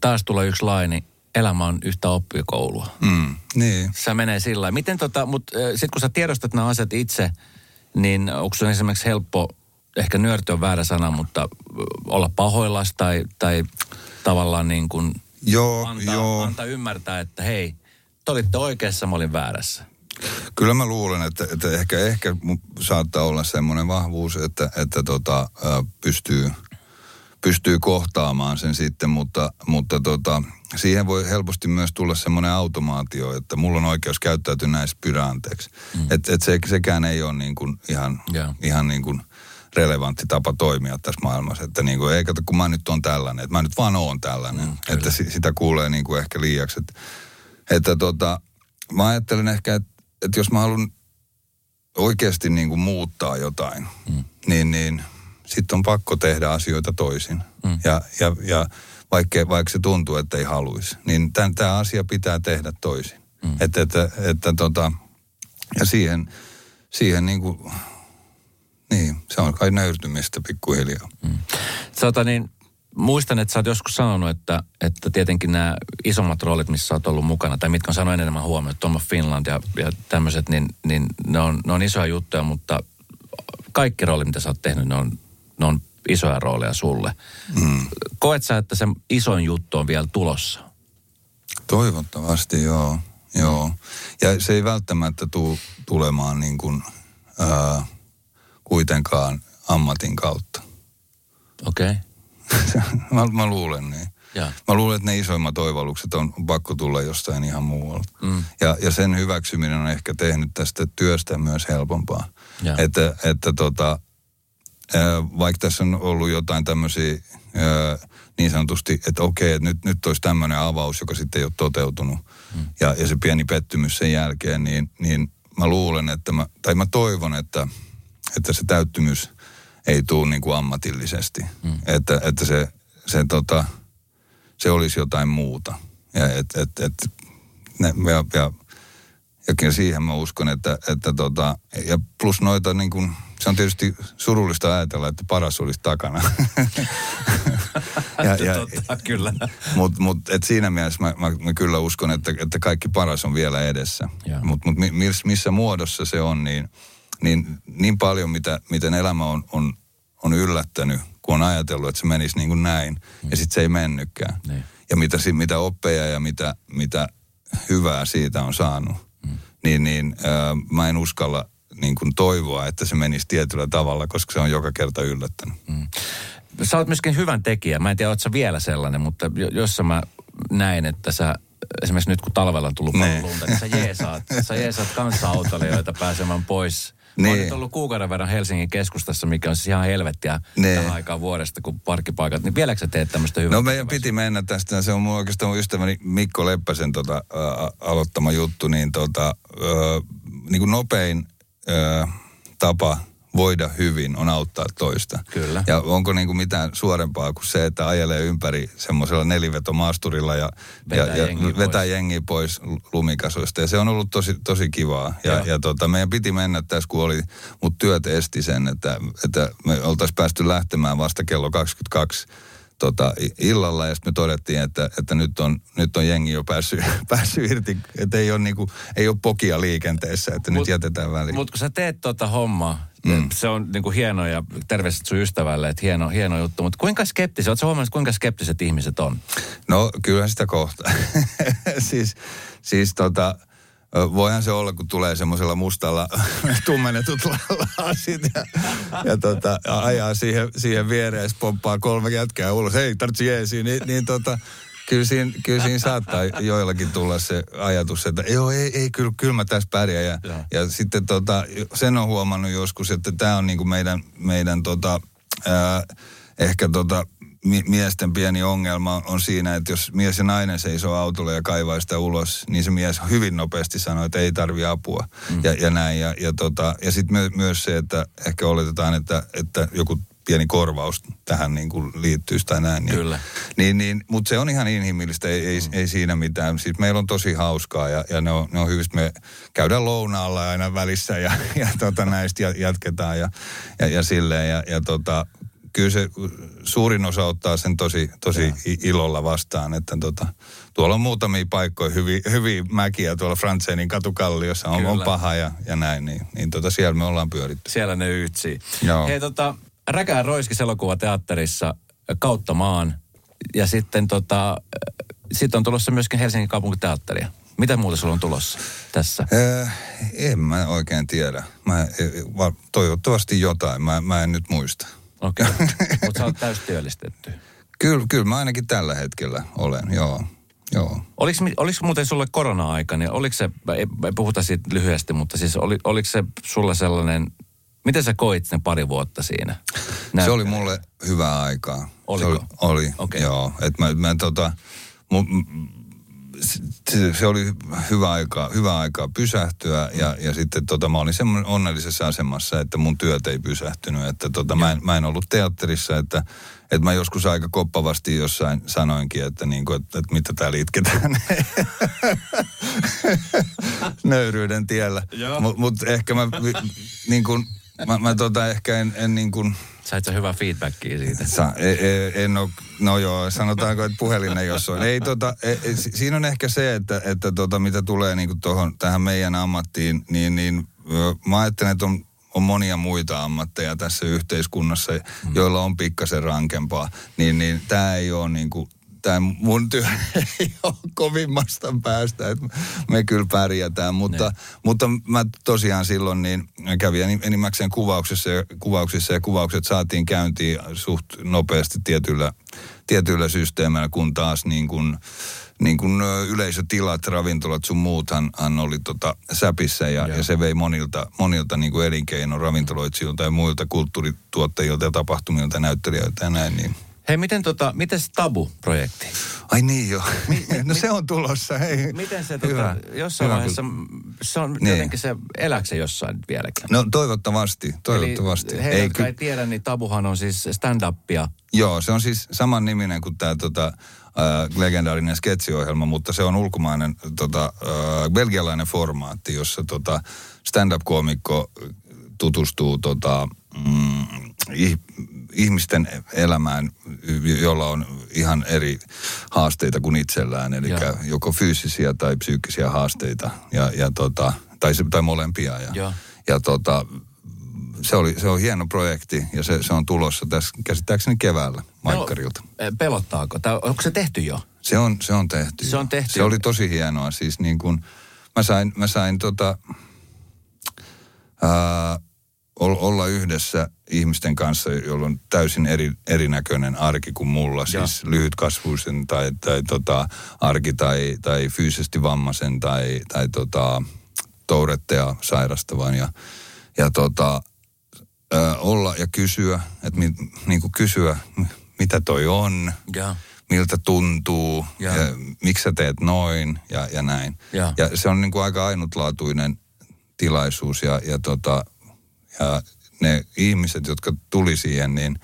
S2: Taas tulee yksi laini. Elämä on yhtä oppikoulua.
S3: Mm, niin.
S2: Se menee sillä. Miten tota, mutta sitten kun sä tiedostat nämä asiat itse, niin onko sun esimerkiksi helppo, ehkä nyörty on väärä sana, mutta olla pahoillas tai, tai tavallaan niin kuin
S3: Joo,
S2: antaa,
S3: joo.
S2: antaa ymmärtää, että hei, te olitte oikeassa, mä olin väärässä.
S3: Kyllä mä luulen, että, että ehkä, ehkä saattaa olla semmoinen vahvuus, että, että tota, pystyy, pystyy kohtaamaan sen sitten, mutta, mutta tota, siihen voi helposti myös tulla semmoinen automaatio, että mulla on oikeus käyttäytyä näissä pyydä anteeksi. Mm. Että et se, sekään ei ole niin kuin ihan,
S2: Joo.
S3: ihan niin kuin relevantti tapa toimia tässä maailmassa. Että niin kuin, ei kato, kun mä nyt on tällainen, että mä nyt vaan oon tällainen. Mm, että si, sitä kuulee niin kuin ehkä liiaksi. Että, että tota, mä ajattelen ehkä, että, että jos mä haluan oikeasti niin kuin muuttaa jotain, mm. niin, niin sitten on pakko tehdä asioita toisin. Mm. Ja, ja, ja vaikka, vaikka se tuntuu, että ei haluaisi, niin tämä asia pitää tehdä toisin. Mm. Että, että, että tota, ja siihen, siihen niin kuin, niin, se on kai nöyrtymistä pikkuhiljaa. Mm.
S2: Tota niin, muistan, että sä oot joskus sanonut, että, että tietenkin nämä isommat roolit, missä sä oot ollut mukana, tai mitkä on saanut enemmän huomioon, Tom of Finland ja, ja tämmöiset, niin, niin ne, on, ne on isoja juttuja, mutta kaikki roolit, mitä sä oot tehnyt, ne on, ne on isoja rooleja sulle. Mm. Koet sä, että se isoin juttu on vielä tulossa?
S3: Toivottavasti, joo. joo. Ja se ei välttämättä tule tulemaan niin kuin, ää, kuitenkaan ammatin kautta.
S2: Okei. Okay. (laughs)
S3: mä, mä luulen niin.
S2: Joo.
S3: Mä luulen, että ne isoimmat oivallukset on pakko tulla jostain ihan muualta. Mm. Ja, ja sen hyväksyminen on ehkä tehnyt tästä työstä myös helpompaa. Että, että tota, vaikka tässä on ollut jotain tämmöisiä niin sanotusti, että okei, että nyt, nyt olisi tämmöinen avaus, joka sitten ei ole toteutunut. Mm. Ja, ja se pieni pettymys sen jälkeen, niin, niin mä luulen, että mä, tai mä toivon, että, että se täyttymys ei tule niin kuin ammatillisesti. Mm. Että, että se, se, tota, se olisi jotain muuta. Ja, et, et, et, ne, ja, ja, ja siihen mä uskon, että, että tota, ja plus noita niin kuin, se on tietysti surullista ajatella, että paras olisi takana. (laughs)
S2: ja, ja, Totta, (laughs) kyllä.
S3: Mutta mut, et siinä mielessä mä, mä, mä kyllä uskon, että, että kaikki paras on vielä edessä. Mutta mut, miss, missä muodossa se on, niin, niin, niin paljon, mitä, miten elämä on, on, on yllättänyt, kun on ajatellut, että se menisi niin kuin näin, mm. ja sitten se ei mennytkään. Niin. Ja mitä, mitä oppeja ja mitä, mitä hyvää siitä on saanut, mm. niin, niin äh, mä en uskalla niin kuin toivoa, että se menisi tietyllä tavalla, koska se on joka kerta yllättänyt. Mm.
S2: Sä oot myöskin hyvän tekijä. Mä en tiedä, oot sä vielä sellainen, mutta jos mä näin, että sä esimerkiksi nyt kun talvella on tullut paljon lunta, niin sä jeesaat, sä jeesaat kanssa-autoilijoita pääsemään pois. Niin. Oon nyt ollut kuukauden verran Helsingin keskustassa, mikä on siis ihan helvettiä niin. tähän aikaan vuodesta, kun parkkipaikat. Niin vieläkö sä teet tämmöistä hyvää?
S3: No meidän piti mennä tästä. Se on mun oikeastaan mun ystäväni Mikko Leppäsen tota, ä, aloittama juttu. Niin, tota, ä, niin kuin nopein ä, tapa voida hyvin on auttaa toista.
S2: Kyllä.
S3: Ja onko niin kuin mitään suorempaa kuin se, että ajelee ympäri semmoisella nelivetomaasturilla ja vetää, ja, ja vetää pois. jengiä pois lumikasoista. Ja se on ollut tosi, tosi kivaa. Ja, ja tota, meidän piti mennä tässä, kun oli, mutta työt esti sen, että, että me oltaisiin päästy lähtemään vasta kello 22 tota, illalla ja sitten me todettiin, että, että nyt, on, nyt on jengi jo päässyt, (laughs) päässyt irti, että ei ole, niinku, ei ole pokia liikenteessä, että mut, nyt jätetään väliin.
S2: Mutta kun sä teet tota hommaa, mm. se on niinku hieno ja terveiset sun ystävälle, että hieno, hieno juttu, mutta kuinka skeptiset, ootko huomannut, kuinka skeptiset ihmiset on?
S3: No kyllä sitä kohta. (laughs) siis, siis tota, Voihan se olla, kun tulee semmoisella mustalla (laughs) tummennetut lasit ja, ja tota, ajaa siihen, siihen viereen pomppaa kolme jätkää ulos. Hei, tarvitsi jeesi. Niin, niin tota, kyllä siinä, kyllä siinä saattaa joillakin tulla se ajatus, että joo, ei, ei kyllä, kyllä mä tässä pärjään. Ja, ja. ja sitten tota, sen on huomannut joskus, että tämä on niinku meidän, meidän tota, ää, ehkä tota, miesten pieni ongelma on siinä, että jos mies ja nainen seisoo autolla ja kaivaa sitä ulos, niin se mies hyvin nopeasti sanoo, että ei tarvi apua mm. ja, ja näin. Ja, ja, tota, ja sitten my, myös se, että ehkä oletetaan, että, että joku pieni korvaus tähän niin kuin liittyisi tai näin. Niin,
S2: Kyllä.
S3: Niin, niin, mutta se on ihan inhimillistä, ei, ei, ei siinä mitään. Siis meillä on tosi hauskaa ja, ja ne, on, ne on hyvistä. Me käydään lounaalla aina välissä ja, (laughs) ja tota, näistä ja- jatketaan ja, ja, ja silleen. Ja, ja tota, kyllä se suurin osa ottaa sen tosi, tosi ilolla vastaan, että tota, tuolla on muutamia paikkoja, hyviä, hyviä mäkiä tuolla Frantsenin katukalliossa on, on paha ja, ja näin, niin, niin tota, siellä me ollaan pyöritty.
S2: Siellä ne yhtsii.
S3: Joo.
S2: Hei tota, Räkään roiskis elokuvateatterissa kautta maan. Ja sitten tota, sit on tulossa myöskin Helsingin kaupunkiteatteria. Mitä muuta sulla on tulossa tässä?
S3: Äh, en mä oikein tiedä. Mä, eh, va, toivottavasti jotain, mä, mä en nyt muista.
S2: Okei. (laughs) Okay. Mutta sä oot täystyöllistetty.
S3: Kyllä, kyllä mä ainakin tällä hetkellä olen, joo. joo.
S2: Oliko, oliko muuten sulle korona-aika, niin oliko se, ei, ei puhuta siitä lyhyesti, mutta siis oli, oliko se sulle sellainen, miten sä koit ne pari vuotta siinä?
S3: Se oli mulle hyvää aikaa.
S2: Oliko?
S3: Se oli, oli
S2: Okei.
S3: joo. Et mä, mä tota, mu, se, se oli hyvä aika, hyvä aikaa pysähtyä ja, ja sitten tota, mä olin semmoinen onnellisessa asemassa, että mun työt ei pysähtynyt. Että tota, mä, en, mä en ollut teatterissa, että, että mä joskus aika koppavasti jossain sanoinkin, että, niinku, että, että mitä täällä itketään (laughs) nöyryyden tiellä. Mutta mut ehkä mä, niin kuin, mä, mä tota ehkä en, en niin kuin,
S2: Sait sä hyvää feedbackia siitä?
S3: Sa, e, e, en ole, no joo, sanotaanko, että puhelin ei jos on. Ei, tota, e, e, si- siinä on ehkä se, että, että tota, mitä tulee niinku tohon, tähän meidän ammattiin, niin, niin mä ajattelen, että on, on monia muita ammatteja tässä yhteiskunnassa, mm. joilla on pikkasen rankempaa. Niin, niin tämä ei ole niinku, tämä mun työ ei (laughs) ole kovimmasta päästä, että me kyllä pärjätään, mutta, mutta mä tosiaan silloin niin kävin enim- enimmäkseen kuvauksessa ja, kuvauksissa ja kuvaukset saatiin käyntiin suht nopeasti tietyllä, tietyillä systeemeillä, kun taas niin kuin, niin kuin yleisötilat, ravintolat sun muuthan hän oli tota säpissä ja, ja se vei monilta, monilta niin kuin elinkeino ravintoloitsijoilta ja muilta kulttuurituottajilta ja tapahtumilta näyttelijöiltä ja näin. Niin.
S2: Hei, miten tota, miten se Tabu-projekti?
S3: Ai niin joo. (laughs) no se on tulossa. Hei.
S2: Miten se
S3: Hyvä.
S2: tota, jossain
S3: Hyvä,
S2: vaiheessa, se on
S3: Niin.
S2: jotenkin se, elääkö se jossain vieläkin?
S3: No toivottavasti, toivottavasti.
S2: Eli heille,
S3: ei,
S2: jotka
S3: ky-
S2: ei tiedä, niin Tabuhan on siis stand-upia.
S3: Joo, se on siis saman niminen kuin tämä tota, äh, legendaarinen sketsiohjelma, mutta se on ulkomainen tota, äh, belgialainen formaatti, jossa tota, stand-up-koomikko tutustuu tota, mm, ihmisten elämään, jolla on ihan eri haasteita kuin itsellään, eli
S2: Joo.
S3: joko fyysisiä tai psyykkisiä haasteita, ja, ja tota, tai, tai molempia. Ja,
S2: Joo.
S3: ja tota, se, oli, se on hieno projekti ja se, se on tulossa tässä käsittääkseni keväällä Maikkarilta.
S2: No, eh, pelottaako? Tai onko se tehty jo?
S3: Se on, se on tehty.
S2: Se
S3: jo.
S2: on tehty.
S3: Se oli tosi hienoa. Siis niin kuin, mä sain, mä sain tota, ää, olla yhdessä ihmisten kanssa, joilla on täysin eri, erinäköinen arki kuin mulla. Siis lyhytkasvuisen tai, tai tota, arki tai, tai fyysisesti vammaisen tai, tai tota, tourettea sairastavan. Ja, ja tota, ää, olla ja kysyä, että mi, niin kuin kysyä, mitä toi on,
S2: Joo.
S3: miltä tuntuu,
S2: Joo.
S3: ja miksi sä teet noin ja, ja näin.
S2: Joo.
S3: Ja se on niin kuin aika ainutlaatuinen tilaisuus ja, ja, tota, ja ne ihmiset, jotka tuli siihen, niin,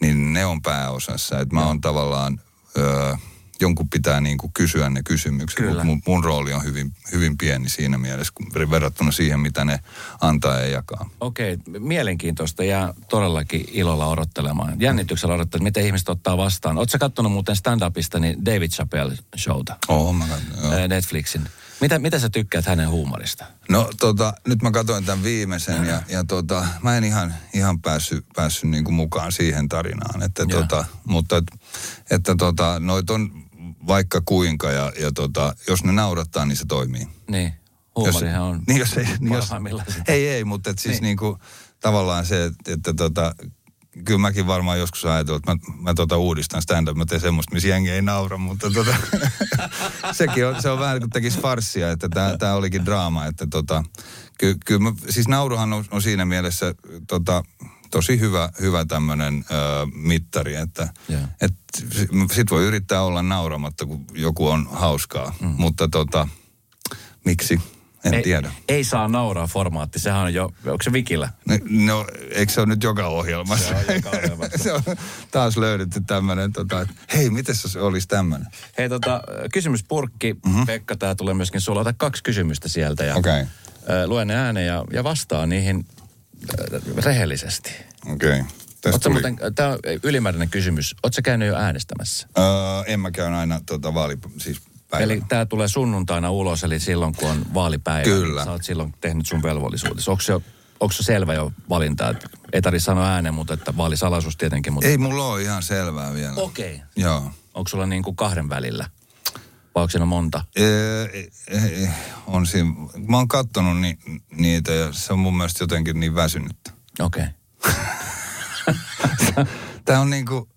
S3: niin ne on pääosassa. Että mä oon tavallaan, öö, jonkun pitää niin kuin kysyä ne kysymykset, mutta mun, mun rooli on hyvin, hyvin pieni siinä mielessä, kun verrattuna siihen, mitä ne antaa ja jakaa.
S2: Okei, mielenkiintoista ja todellakin ilolla odottelemaan. Jännityksellä odottelemaan, miten ihmiset ottaa vastaan. Oletko kattonut muuten stand-upista niin David Chappelle showta?
S3: Oh, mä katson,
S2: Netflixin. Mitä, mitä sä tykkäät hänen huumorista?
S3: No tota, nyt mä katsoin tämän viimeisen ja, ja tota, mä en ihan, ihan päässyt, päässyt niinku mukaan siihen tarinaan. Että
S2: Joo.
S3: tota, mutta et, että tota, noit on vaikka kuinka ja, ja tota, jos ne naurattaa, niin se toimii.
S2: Niin, huumorihan on (laughs)
S3: niin jos ei, niin jos, ei, ei, mutta et siis
S2: niin.
S3: niinku, tavallaan se, että, että tota, kyllä mäkin varmaan joskus ajatellut, että mä, mä tota uudistan stand-up, mä teen semmoista, missä jengi ei naura, mutta tota, (laughs) sekin on, se on vähän kuin tekisi farssia, että tämä olikin draama, että tota, ky, kyllä mä, siis nauruhan on, on siinä mielessä tota, tosi hyvä, hyvä tämmöinen mittari, että
S2: Joo.
S3: et, sit voi yrittää olla nauramatta, kun joku on hauskaa, mm. mutta tota, miksi? En
S2: ei,
S3: tiedä.
S2: Ei saa nauraa formaatti, sehän on jo, onko se Vikillä?
S3: No, no eikö se ole nyt joka ohjelmassa?
S2: Se on joka ohjelmassa. (laughs)
S3: se on taas löydetty tämmöinen, tota, että hei, miten se olisi tämmöinen?
S2: Hei tota, kysymyspurkki, mm-hmm. Pekka, tämä tulee myöskin sulla. Ota kaksi kysymystä sieltä ja
S3: Okei.
S2: ö, luen ne ääneen ja, ja vastaa niihin ö, rehellisesti.
S3: Okei. Okay.
S2: Muuten, tämä on ylimääräinen kysymys. Oletko käydnyt jo äänestämässä?
S3: Öö, en mä käyn aina tota, vaali, siis päivänä.
S2: Eli tämä tulee sunnuntaina ulos, eli silloin kun on vaalipäivä.
S3: Kyllä.
S2: Niin sä oot silloin tehnyt sun velvollisuutesi. Onko se, onko se selvä jo valinta? että Ei tarvitse sanoa ääneen, mutta että vaalisalaisuus tietenkin. Mutta...
S3: Ei mulla ole ihan selvää vielä.
S2: Okei. Okay.
S3: Joo.
S2: Onko sulla niin kuin kahden välillä? Vai onko siinä monta?
S3: Ee, e, on siinä, mä oon kattonut ni, niitä ja se on mun mielestä jotenkin niin väsynyttä.
S2: Okei. Okay. (laughs)
S3: Tää on niinku,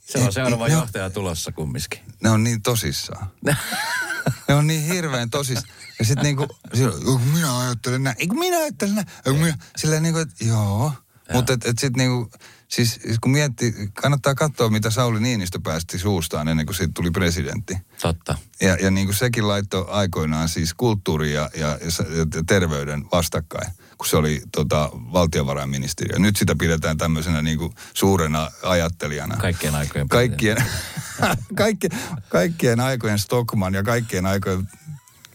S2: Se on seuraava
S3: Joo.
S2: johtaja tulossa kumminkin.
S3: Ne on niin tosissaan. (laughs) ne on niin hirveän tosis. Ja sitten niinku, silloin, "Joo, kun minä ajattelen näin. Ei kun minä ajattelen näin. Ei kun minä, silleen niinku, että joo. Mutta et, et sitten niinku, siis siis kun miettii, kannattaa katsoa, mitä Sauli Niinistö päästi suustaan ennen kuin siitä tuli presidentti.
S2: Totta.
S3: Ja, ja niin kuin sekin laittoi aikoinaan siis kulttuuri ja, ja, ja, terveyden vastakkain, kun se oli tota, valtiovarainministeriö. Nyt sitä pidetään tämmöisenä niin kuin suurena ajattelijana.
S2: Kaikkien aikojen
S3: Kaikkien, (laughs) kaikki, kaikkien aikojen Stockman ja kaikkien aikojen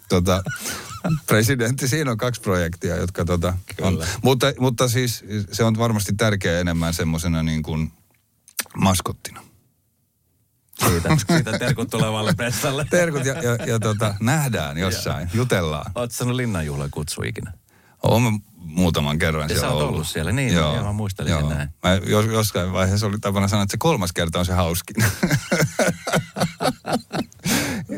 S3: tota, (laughs) presidentti. Siinä on kaksi projektia, jotka tota, on.
S2: Kyllä.
S3: Mutta, mutta siis se on varmasti tärkeä enemmän semmoisena niin kuin maskottina.
S2: Siitä, siitä terkut tulevalle pressalle. (laughs)
S3: Terkut ja, ja, ja tota, nähdään jossain, jutellaan.
S2: Oletko saanut linnanjuhlan kutsu ikinä?
S3: Olen muutaman kerran
S2: Ja
S3: siellä ollut.
S2: ollut siellä, niin, joo, mä muistelin sen näin.
S3: Mä jos, jossain vaiheessa oli tapana sanoa, että se kolmas kerta on se hauskin. (laughs)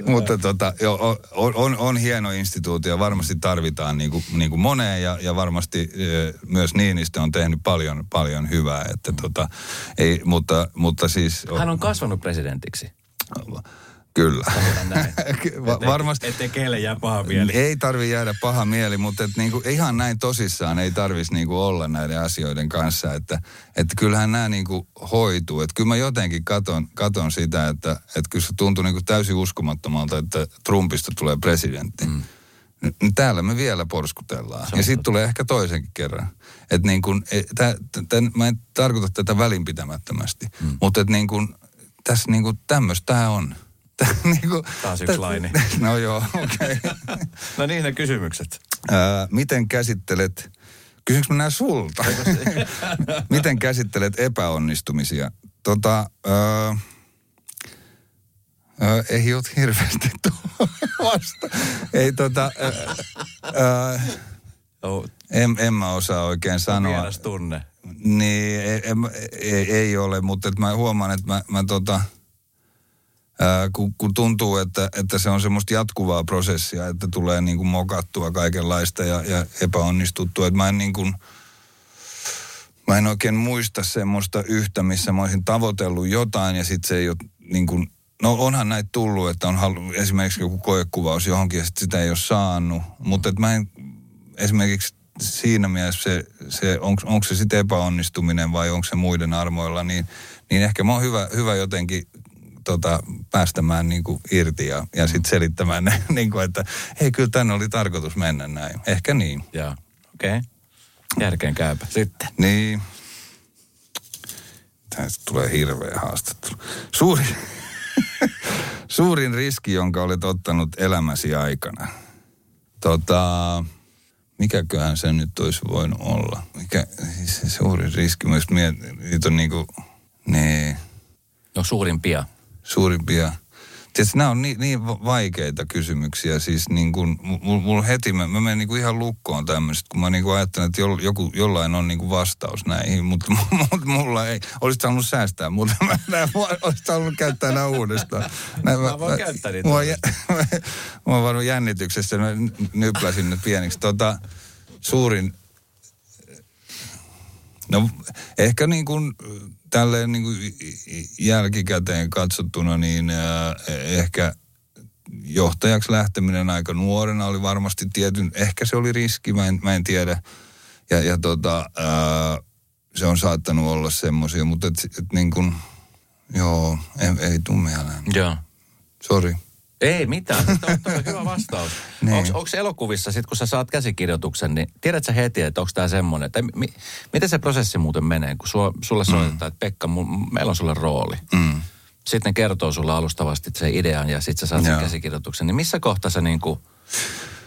S3: Mutta tota, joo, on, on, on hieno instituutio, varmasti tarvitaan niin kuin, niin kuin moneen ja, ja varmasti eh, myös Niinistö on tehnyt paljon, paljon hyvää. Että tota, ei, mutta, mutta siis...
S2: Hän on kasvanut presidentiksi.
S3: Kyllä.
S2: Näin. (laughs)
S3: Va- varmasti.
S2: Ettei keille jää paha mieli.
S3: Ei tarvi jäädä paha mieli, mutta et niinku, ihan näin tosissaan ei tarvitsisi niinku olla näiden asioiden kanssa. Että, että kyllähän nämä niinku hoituu. Että kyllä mä jotenkin katon, katon sitä, että, että kyllä se tuntuu niinku täysin uskomattomalta, että Trumpista tulee presidentti. Mm. Täällä me vielä porskutellaan. Ja sitten tulee ehkä toisenkin kerran. Että niin kun, e, tä, tä, tä, mä en tarkoita tätä välinpitämättömästi, mm. mutta että niin kun, tässä niin kun tämmöistä tämä on. (laughs) Niin kun,
S2: Taas yksi laini. (laughs)
S3: No joo, okei. Okay. (laughs)
S2: No niin, ne kysymykset.
S3: Ää, miten käsittelet, kysynkö mä nää sulta? miten käsittelet epäonnistumisia? Tota, ää, ää, ei ole hirveästi vasta. Ei tota, ää, ää, en, en mä osaa oikein sanoa.
S2: tunne.
S3: Niin, ei, ei, ei ole, mutta mä huomaan, että mä, mä tota, ää, kun, kun tuntuu, että, että se on semmoista jatkuvaa prosessia, että tulee niin kuin mokattua kaikenlaista ja, ja epäonnistuttua, että mä en niin kuin, mä en oikein muista semmoista yhtä, missä mä olisin tavoitellut jotain ja sitten se ei ole niin kuin, no onhan näitä tullut, että on halu, esimerkiksi joku koekuvaus johonkin ja sit sitä ei ole saanut, mutta mä en esimerkiksi siinä mielessä se, se onko se sitten epäonnistuminen vai onko se muiden armoilla, niin, niin ehkä mä oon hyvä, hyvä jotenkin tota, päästämään niin kuin irti ja, ja sitten selittämään ne, (laughs) niin kuin, että hei kyllä tänne oli tarkoitus mennä näin. Ehkä niin.
S2: Joo, okei. Okay. Järkeen käypä. Sitten.
S3: Niin. Tästä tulee hirveä haastattelu. Suuri, (laughs) suurin riski, jonka olet ottanut elämäsi aikana. Tota, mikäköhän se nyt olisi voinut olla? Mikä siis se suurin riski? Myös miet, niitä on niinku, ne
S2: No suurimpia.
S3: Suurimpia. Tietysti nämä on niin, niin va- vaikeita kysymyksiä. Siis niin kuin, mulla mul heti, mä, mä menen niin kuin ihan lukkoon tämmöiset, kun mä niin kuin ajattelen, että jo, joku, jollain on niin kuin vastaus näihin, mutta, (laughs) mutta mulla ei. Olisit halunnut säästää, mutta mä, mä olisit halunnut käyttää nämä uudestaan. Näin,
S2: Mä voin käyttää niitä
S3: Mua, jä- (laughs) mä oon varmaan jännityksessä, mä nypläsin nyt pieniksi. Tota, suurin No ehkä niin kuin tälleen niin kuin jälkikäteen katsottuna, niin äh, ehkä johtajaksi lähteminen aika nuorena oli varmasti tietyn, ehkä se oli riski, mä en, mä en tiedä. Ja, ja tota, se on saattanut olla semmoisia, mutta et, et niin kuin, joo, ei, ei tuu mieleen.
S2: Joo.
S3: Sori.
S2: Ei mitään, toi on hyvä (laughs) vastaus.
S3: Niin.
S2: Onko elokuvissa, sit kun sä saat käsikirjoituksen, niin tiedät sä heti, että onko tämä semmoinen, tai mi, miten se prosessi muuten menee, kun sua, sulle soitetaan, että Pekka, mul, meillä on sulle rooli.
S3: Mm.
S2: Sitten ne kertoo sulle alustavasti se idean ja sitten sä saat sen
S3: Joo.
S2: käsikirjoituksen. Niin missä kohtaa sä niinku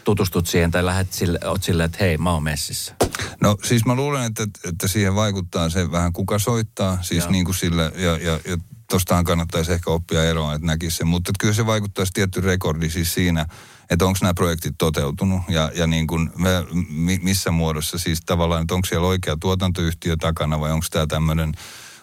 S2: tutustut siihen tai lähdet sille, oot silleen, että hei, mä oon messissä.
S3: No siis mä luulen, että, että siihen vaikuttaa se vähän kuka soittaa, siis
S2: Joo.
S3: niin kuin sille, ja, ja, ja tostahan kannattaisi ehkä oppia eroa, että näkisi sen. Mutta kyllä se vaikuttaisi tietty rekordi siis siinä, että onko nämä projektit toteutunut ja, ja niin kuin missä muodossa siis tavallaan, että onko siellä oikea tuotantoyhtiö takana vai onko tämä tämmöinen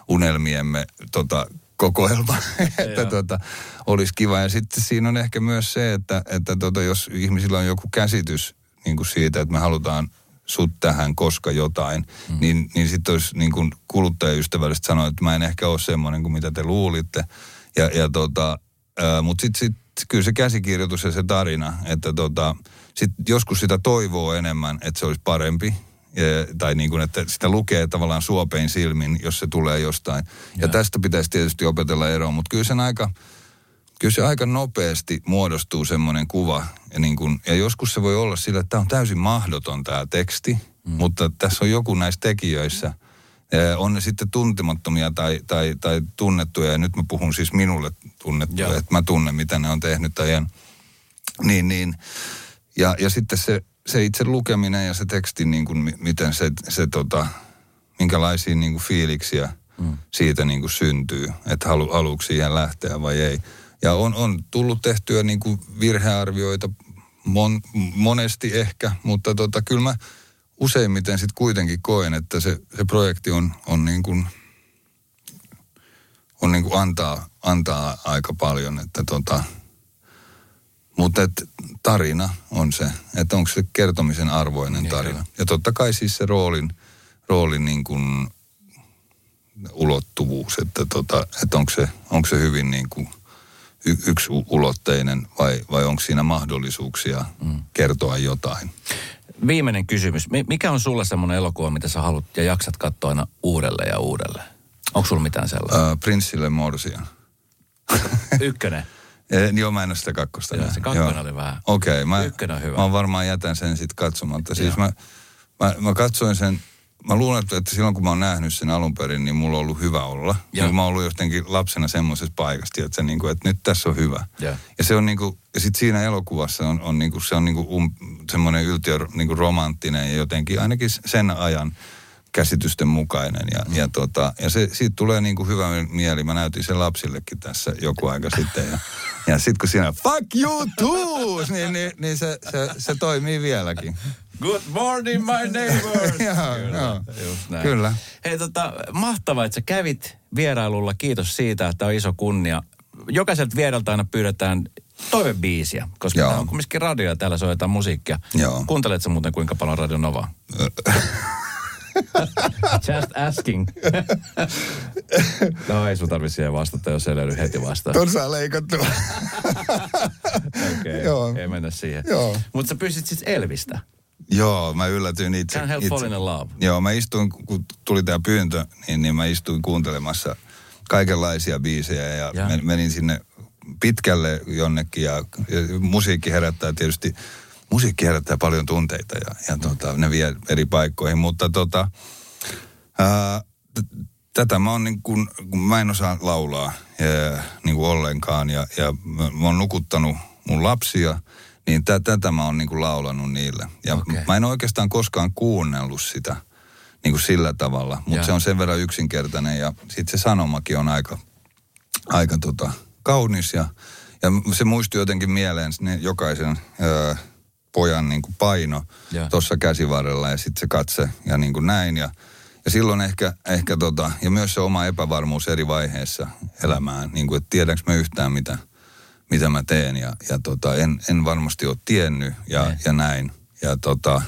S3: unelmiemme tota, kokoelma, (laughs) että tota, olisi kiva. Ja sitten siinä on ehkä myös se, että, että tota, jos ihmisillä on joku käsitys niin kuin siitä, että me halutaan sut tähän, koska jotain, mm. niin, niin sitten olisi niin kuin kuluttajaystävällisesti sanoa, että mä en ehkä ole semmoinen kuin mitä te luulitte. Ja, ja tota, mutta sitten sit, kyllä se käsikirjoitus ja se tarina, että tota, sit joskus sitä toivoo enemmän, että se olisi parempi. Ja, tai niin kuin, että sitä lukee tavallaan suopein silmin, jos se tulee jostain. Ja
S2: Joo.
S3: tästä pitäisi tietysti opetella eroa, mutta kyllä sen aika, kyllä se aika nopeasti muodostuu semmoinen kuva. Ja, niin kun, ja joskus se voi olla sillä, että tämä on täysin mahdoton tämä teksti, mm. mutta tässä on joku näissä tekijöissä. Eh, On ne sitten tuntemattomia tai, tai, tai tunnettuja, ja nyt mä puhun siis minulle tunnettuja,
S2: Joo.
S3: että mä tunnen, mitä ne on tehnyt en. Niin, niin. Ja, ja sitten se, se itse lukeminen ja se teksti, niin kuin, mi- miten se, se tota, minkälaisia niin kuin fiiliksiä mm. siitä niin kuin syntyy, että halu, haluuko siihen lähteä vai ei. Ja on, on tullut tehtyä niin kuin virhearvioita mon, monesti ehkä, mutta tota, kyllä mä useimmiten sitten kuitenkin koen, että se, se projekti on, on niin kuin, on niin kuin antaa, antaa aika paljon, että tota, mutta et tarina on se, että onko se kertomisen arvoinen
S2: Niin,
S3: tarina. Ja totta kai siis se roolin, roolin niin kuin ulottuvuus, että, tota, että onko, se, onko se hyvin niin kuin y, yksi ulotteinen vai, vai onko siinä mahdollisuuksia mm. kertoa jotain.
S2: Viimeinen kysymys. Mi- Mikä on sulle semmoinen elokuva, mitä sä haluat ja jaksat katsoa aina uudelleen ja uudelleen? Onko sulla mitään sellaista?
S3: Äh, Prinssille Morsian. (laughs)
S2: Ykkönen.
S3: Eh, joo, mä en ole sitä kakkosta
S2: Joo, se kakkonen
S3: Joo.
S2: oli vähän.
S3: Okei, mä,
S2: Ykkönen on hyvä.
S3: mä varmaan jätän sen sitten katsomatta. Siis
S2: Joo.
S3: mä, mä, mä katsoin sen, mä luulen, että- että silloin kun mä oon nähnyt sen alun perin, niin mulla on ollut hyvä olla. Ja mä oon ollut jotenkin lapsena semmoisessa paikassa, että, niin kuin, että nyt tässä on hyvä.
S2: Joo.
S3: Ja se on niin kuin, ja sit siinä elokuvassa on, on niin kuin, se on niin kuin um, semmoinen yltiö niin kuin romanttinen ja jotenkin ainakin sen ajan käsitysten mukainen. Ja, mm. ja, tota, ja se, siitä tulee niin kuin hyvä mieli. Mä näytin sen lapsillekin tässä joku aika sitten. Ja, ja sitten kun siinä fuck you too, (laughs) niin, niin, niin se, se, se toimii vieläkin.
S2: Good morning, my neighbors. (laughs)
S3: Joo,
S2: Kyllä, näin.
S3: Kyllä.
S2: Hei, tota, mahtavaa, että sä kävit vierailulla. Kiitos siitä, että on iso kunnia. Jokaiselta vierailta aina pyydetään toivebiisiä, koska
S3: Joo.
S2: tämä on kumminkin radio ja täällä soitetaan musiikkia.
S3: Joo.
S2: Kuunteletko muuten kuinka paljon Radio Novaa? (laughs) Just asking. no ei sun tarvitse siihen vastata, jos ei löydy heti vastaan.
S3: Ton saa leikattua. (laughs)
S2: Okei,
S3: Joo.
S2: ei mennä siihen. Mutta sä pystyt siis Elvistä.
S3: Joo, mä yllätyin itse.
S2: Can't help
S3: itse.
S2: in love.
S3: Joo, mä istuin, kun tuli tämä pyyntö, niin, niin mä istuin kuuntelemassa kaikenlaisia biisejä ja,
S2: Ja.
S3: Men, menin sinne pitkälle jonnekin ja, ja musiikki herättää tietysti, musiikki herättää paljon tunteita ja, ja tota, ne vie eri paikkoihin, mutta tota, ää, t- tätä mä oon niin kuin, kun mä en osaa laulaa ää, niin kuin ollenkaan ja, ja mä, mä oon nukuttanut mun lapsia, niin tä, tätä mä oon niin kuin laulanut niille. Ja
S2: Okei.
S3: mä en oikeastaan koskaan kuunnellut sitä niin kuin sillä tavalla, mutta se on sen verran yksinkertainen ja sitten se sanomakin on aika, aika tota, kaunis ja, ja se muistui jotenkin mieleen ne jokaisen ää, pojan niin kuin paino tuossa käsivarrella ja sitten se katse ja niin kuin näin ja ja silloin ehkä, ehkä tota, ja myös se oma epävarmuus eri vaiheessa elämään, niin kuin, että tiedänkö mä yhtään mitä, mitä mä teen ja, ja tota, en, en varmasti ole tiennyt ja,
S2: Ei.
S3: ja näin. Ja tota,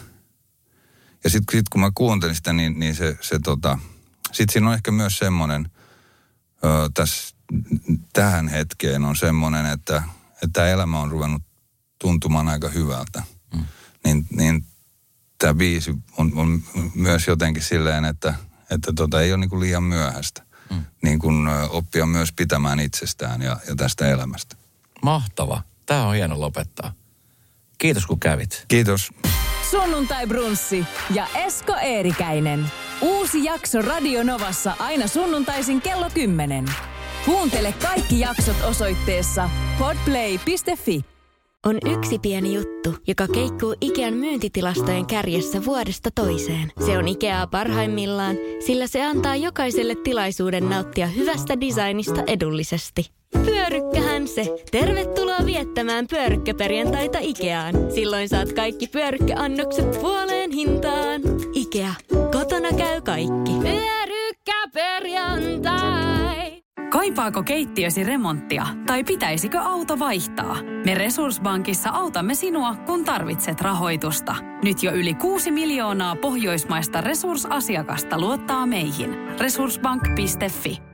S3: ja sitten sit kun mä kuuntelin sitä, niin, niin se, se tota, sitten siinä on ehkä myös semmoinen, tässä tähän hetkeen on semmoinen, että, että elämä on ruvennut tuntumaan aika hyvältä. Mm. Niin, niin tämä biisi on, on myös jotenkin silleen, että, että tota, ei ole niin kuin liian myöhäistä. Mm. Niin kuin ö, oppia myös pitämään itsestään ja, ja tästä elämästä.
S2: Mahtava. Tämä on hieno lopettaa. Kiitos kun kävit.
S3: Kiitos.
S1: Sunnuntai Brunssi ja Esko Eerikäinen. Uusi jakso Radionovassa aina sunnuntaisin kello 10. Kuuntele kaikki jaksot osoitteessa podplay.fi.
S6: On yksi pieni juttu, joka keikkuu Ikean myyntitilastojen kärjessä vuodesta toiseen. Se on Ikeaa parhaimmillaan, sillä se antaa jokaiselle tilaisuuden nauttia hyvästä designista edullisesti. Pyörykkähän se. Tervetuloa viettämään pyörykkäperjantaita Ikeaan. Silloin saat kaikki pyörykkäannokset puoleen hintaan. Ikea. Kotona käy kaikki. Pyörykkäperjantai.
S5: Kaipaako keittiösi remonttia tai pitäisikö auto vaihtaa? Me Resurssbankissa autamme sinua, kun tarvitset rahoitusta. Nyt jo yli 6 miljoonaa pohjoismaista resursasiakasta luottaa meihin. Resurssbank.fi